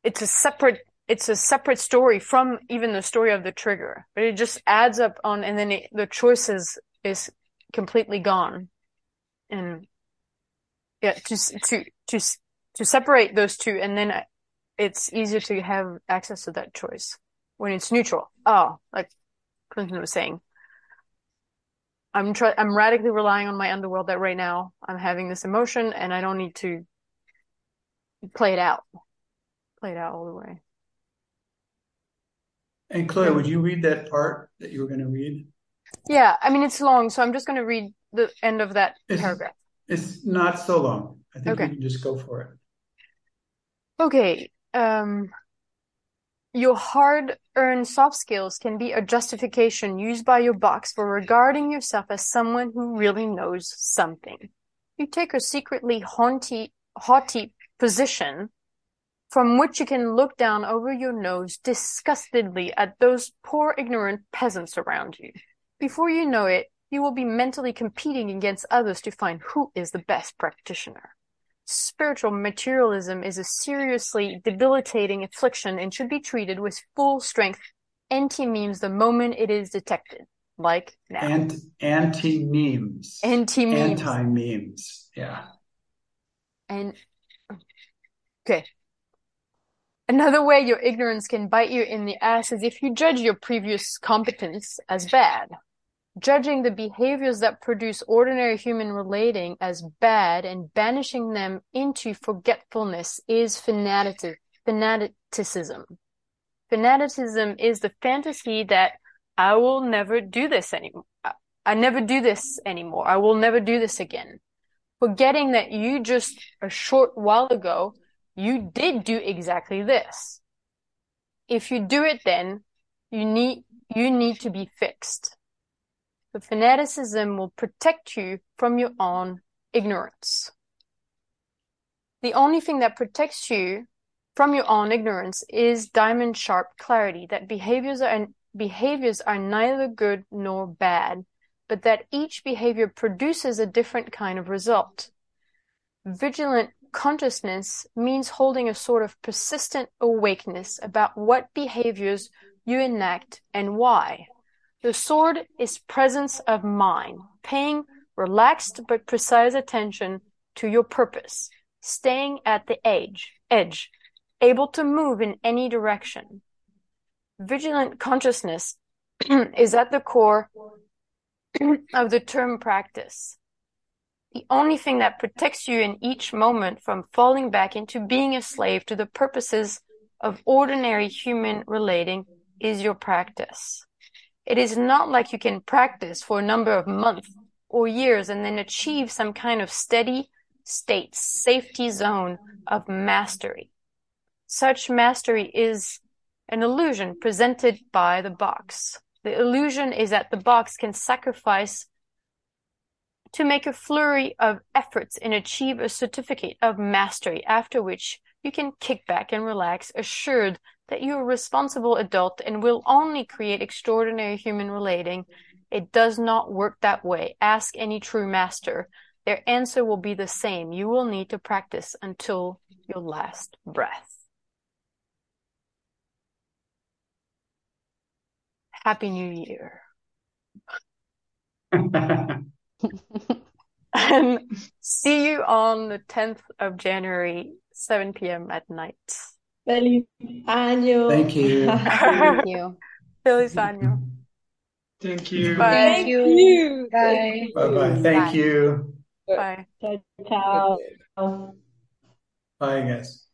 it's a separate, it's a separate story from even the story of the trigger, but it just adds up on, and then it, the choices is completely gone. And yeah, to, to, to, to separate those two and then uh, it's easier to have access to that choice when it's neutral. Oh, like Clinton was saying. I'm try I'm radically relying on my underworld that right now I'm having this emotion and I don't need to play it out. Play it out all the way. And Claire, would you read that part that you were going to read? Yeah, I mean it's long, so I'm just going to read the end of that it's, paragraph. It's not so long. I think okay. we can just go for it. Okay. Um your hard-earned soft skills can be a justification used by your box for regarding yourself as someone who really knows something. You take a secretly haughty, haughty position from which you can look down over your nose disgustedly at those poor ignorant peasants around you. Before you know it, you will be mentally competing against others to find who is the best practitioner spiritual materialism is a seriously debilitating affliction and should be treated with full strength anti-memes the moment it is detected, like now. Ant- anti-memes. Anti-memes. Anti-memes. Yeah. And okay. Another way your ignorance can bite you in the ass is if you judge your previous competence as bad judging the behaviors that produce ordinary human relating as bad and banishing them into forgetfulness is fanaticism. Fanaticism is the fantasy that I will never do this anymore. I never do this anymore. I will never do this again. Forgetting that you just a short while ago, you did do exactly this. If you do it then, you need, you need to be fixed. But fanaticism will protect you from your own ignorance. The only thing that protects you from your own ignorance is diamond sharp clarity that behaviors are behaviors are neither good nor bad, but that each behavior produces a different kind of result. Vigilant consciousness means holding a sort of persistent awakeness about what behaviors you enact and why. The sword is presence of mind, paying relaxed but precise attention to your purpose, staying at the edge, edge, able to move in any direction. Vigilant consciousness is at the core of the term practice. The only thing that protects you in each moment from falling back into being a slave to the purposes of ordinary human relating is your practice. It is not like you can practice for a number of months or years and then achieve some kind of steady state, safety zone of mastery. Such mastery is an illusion presented by the box. The illusion is that the box can sacrifice to make a flurry of efforts and achieve a certificate of mastery, after which you can kick back and relax, assured that you're a responsible adult and will only create extraordinary human relating. It does not work that way. Ask any true master. Their answer will be the same. You will need to practice until your last breath. Happy New Year. and um, see you on the 10th of January, 7 p.m. at night. Feliz año. Thank you. Thank you. Feliz año. Thank you. Bye. Thank you. Bye. Bye bye. Thank Bye. you. Bye. Ciao, ciao. Bye, guys.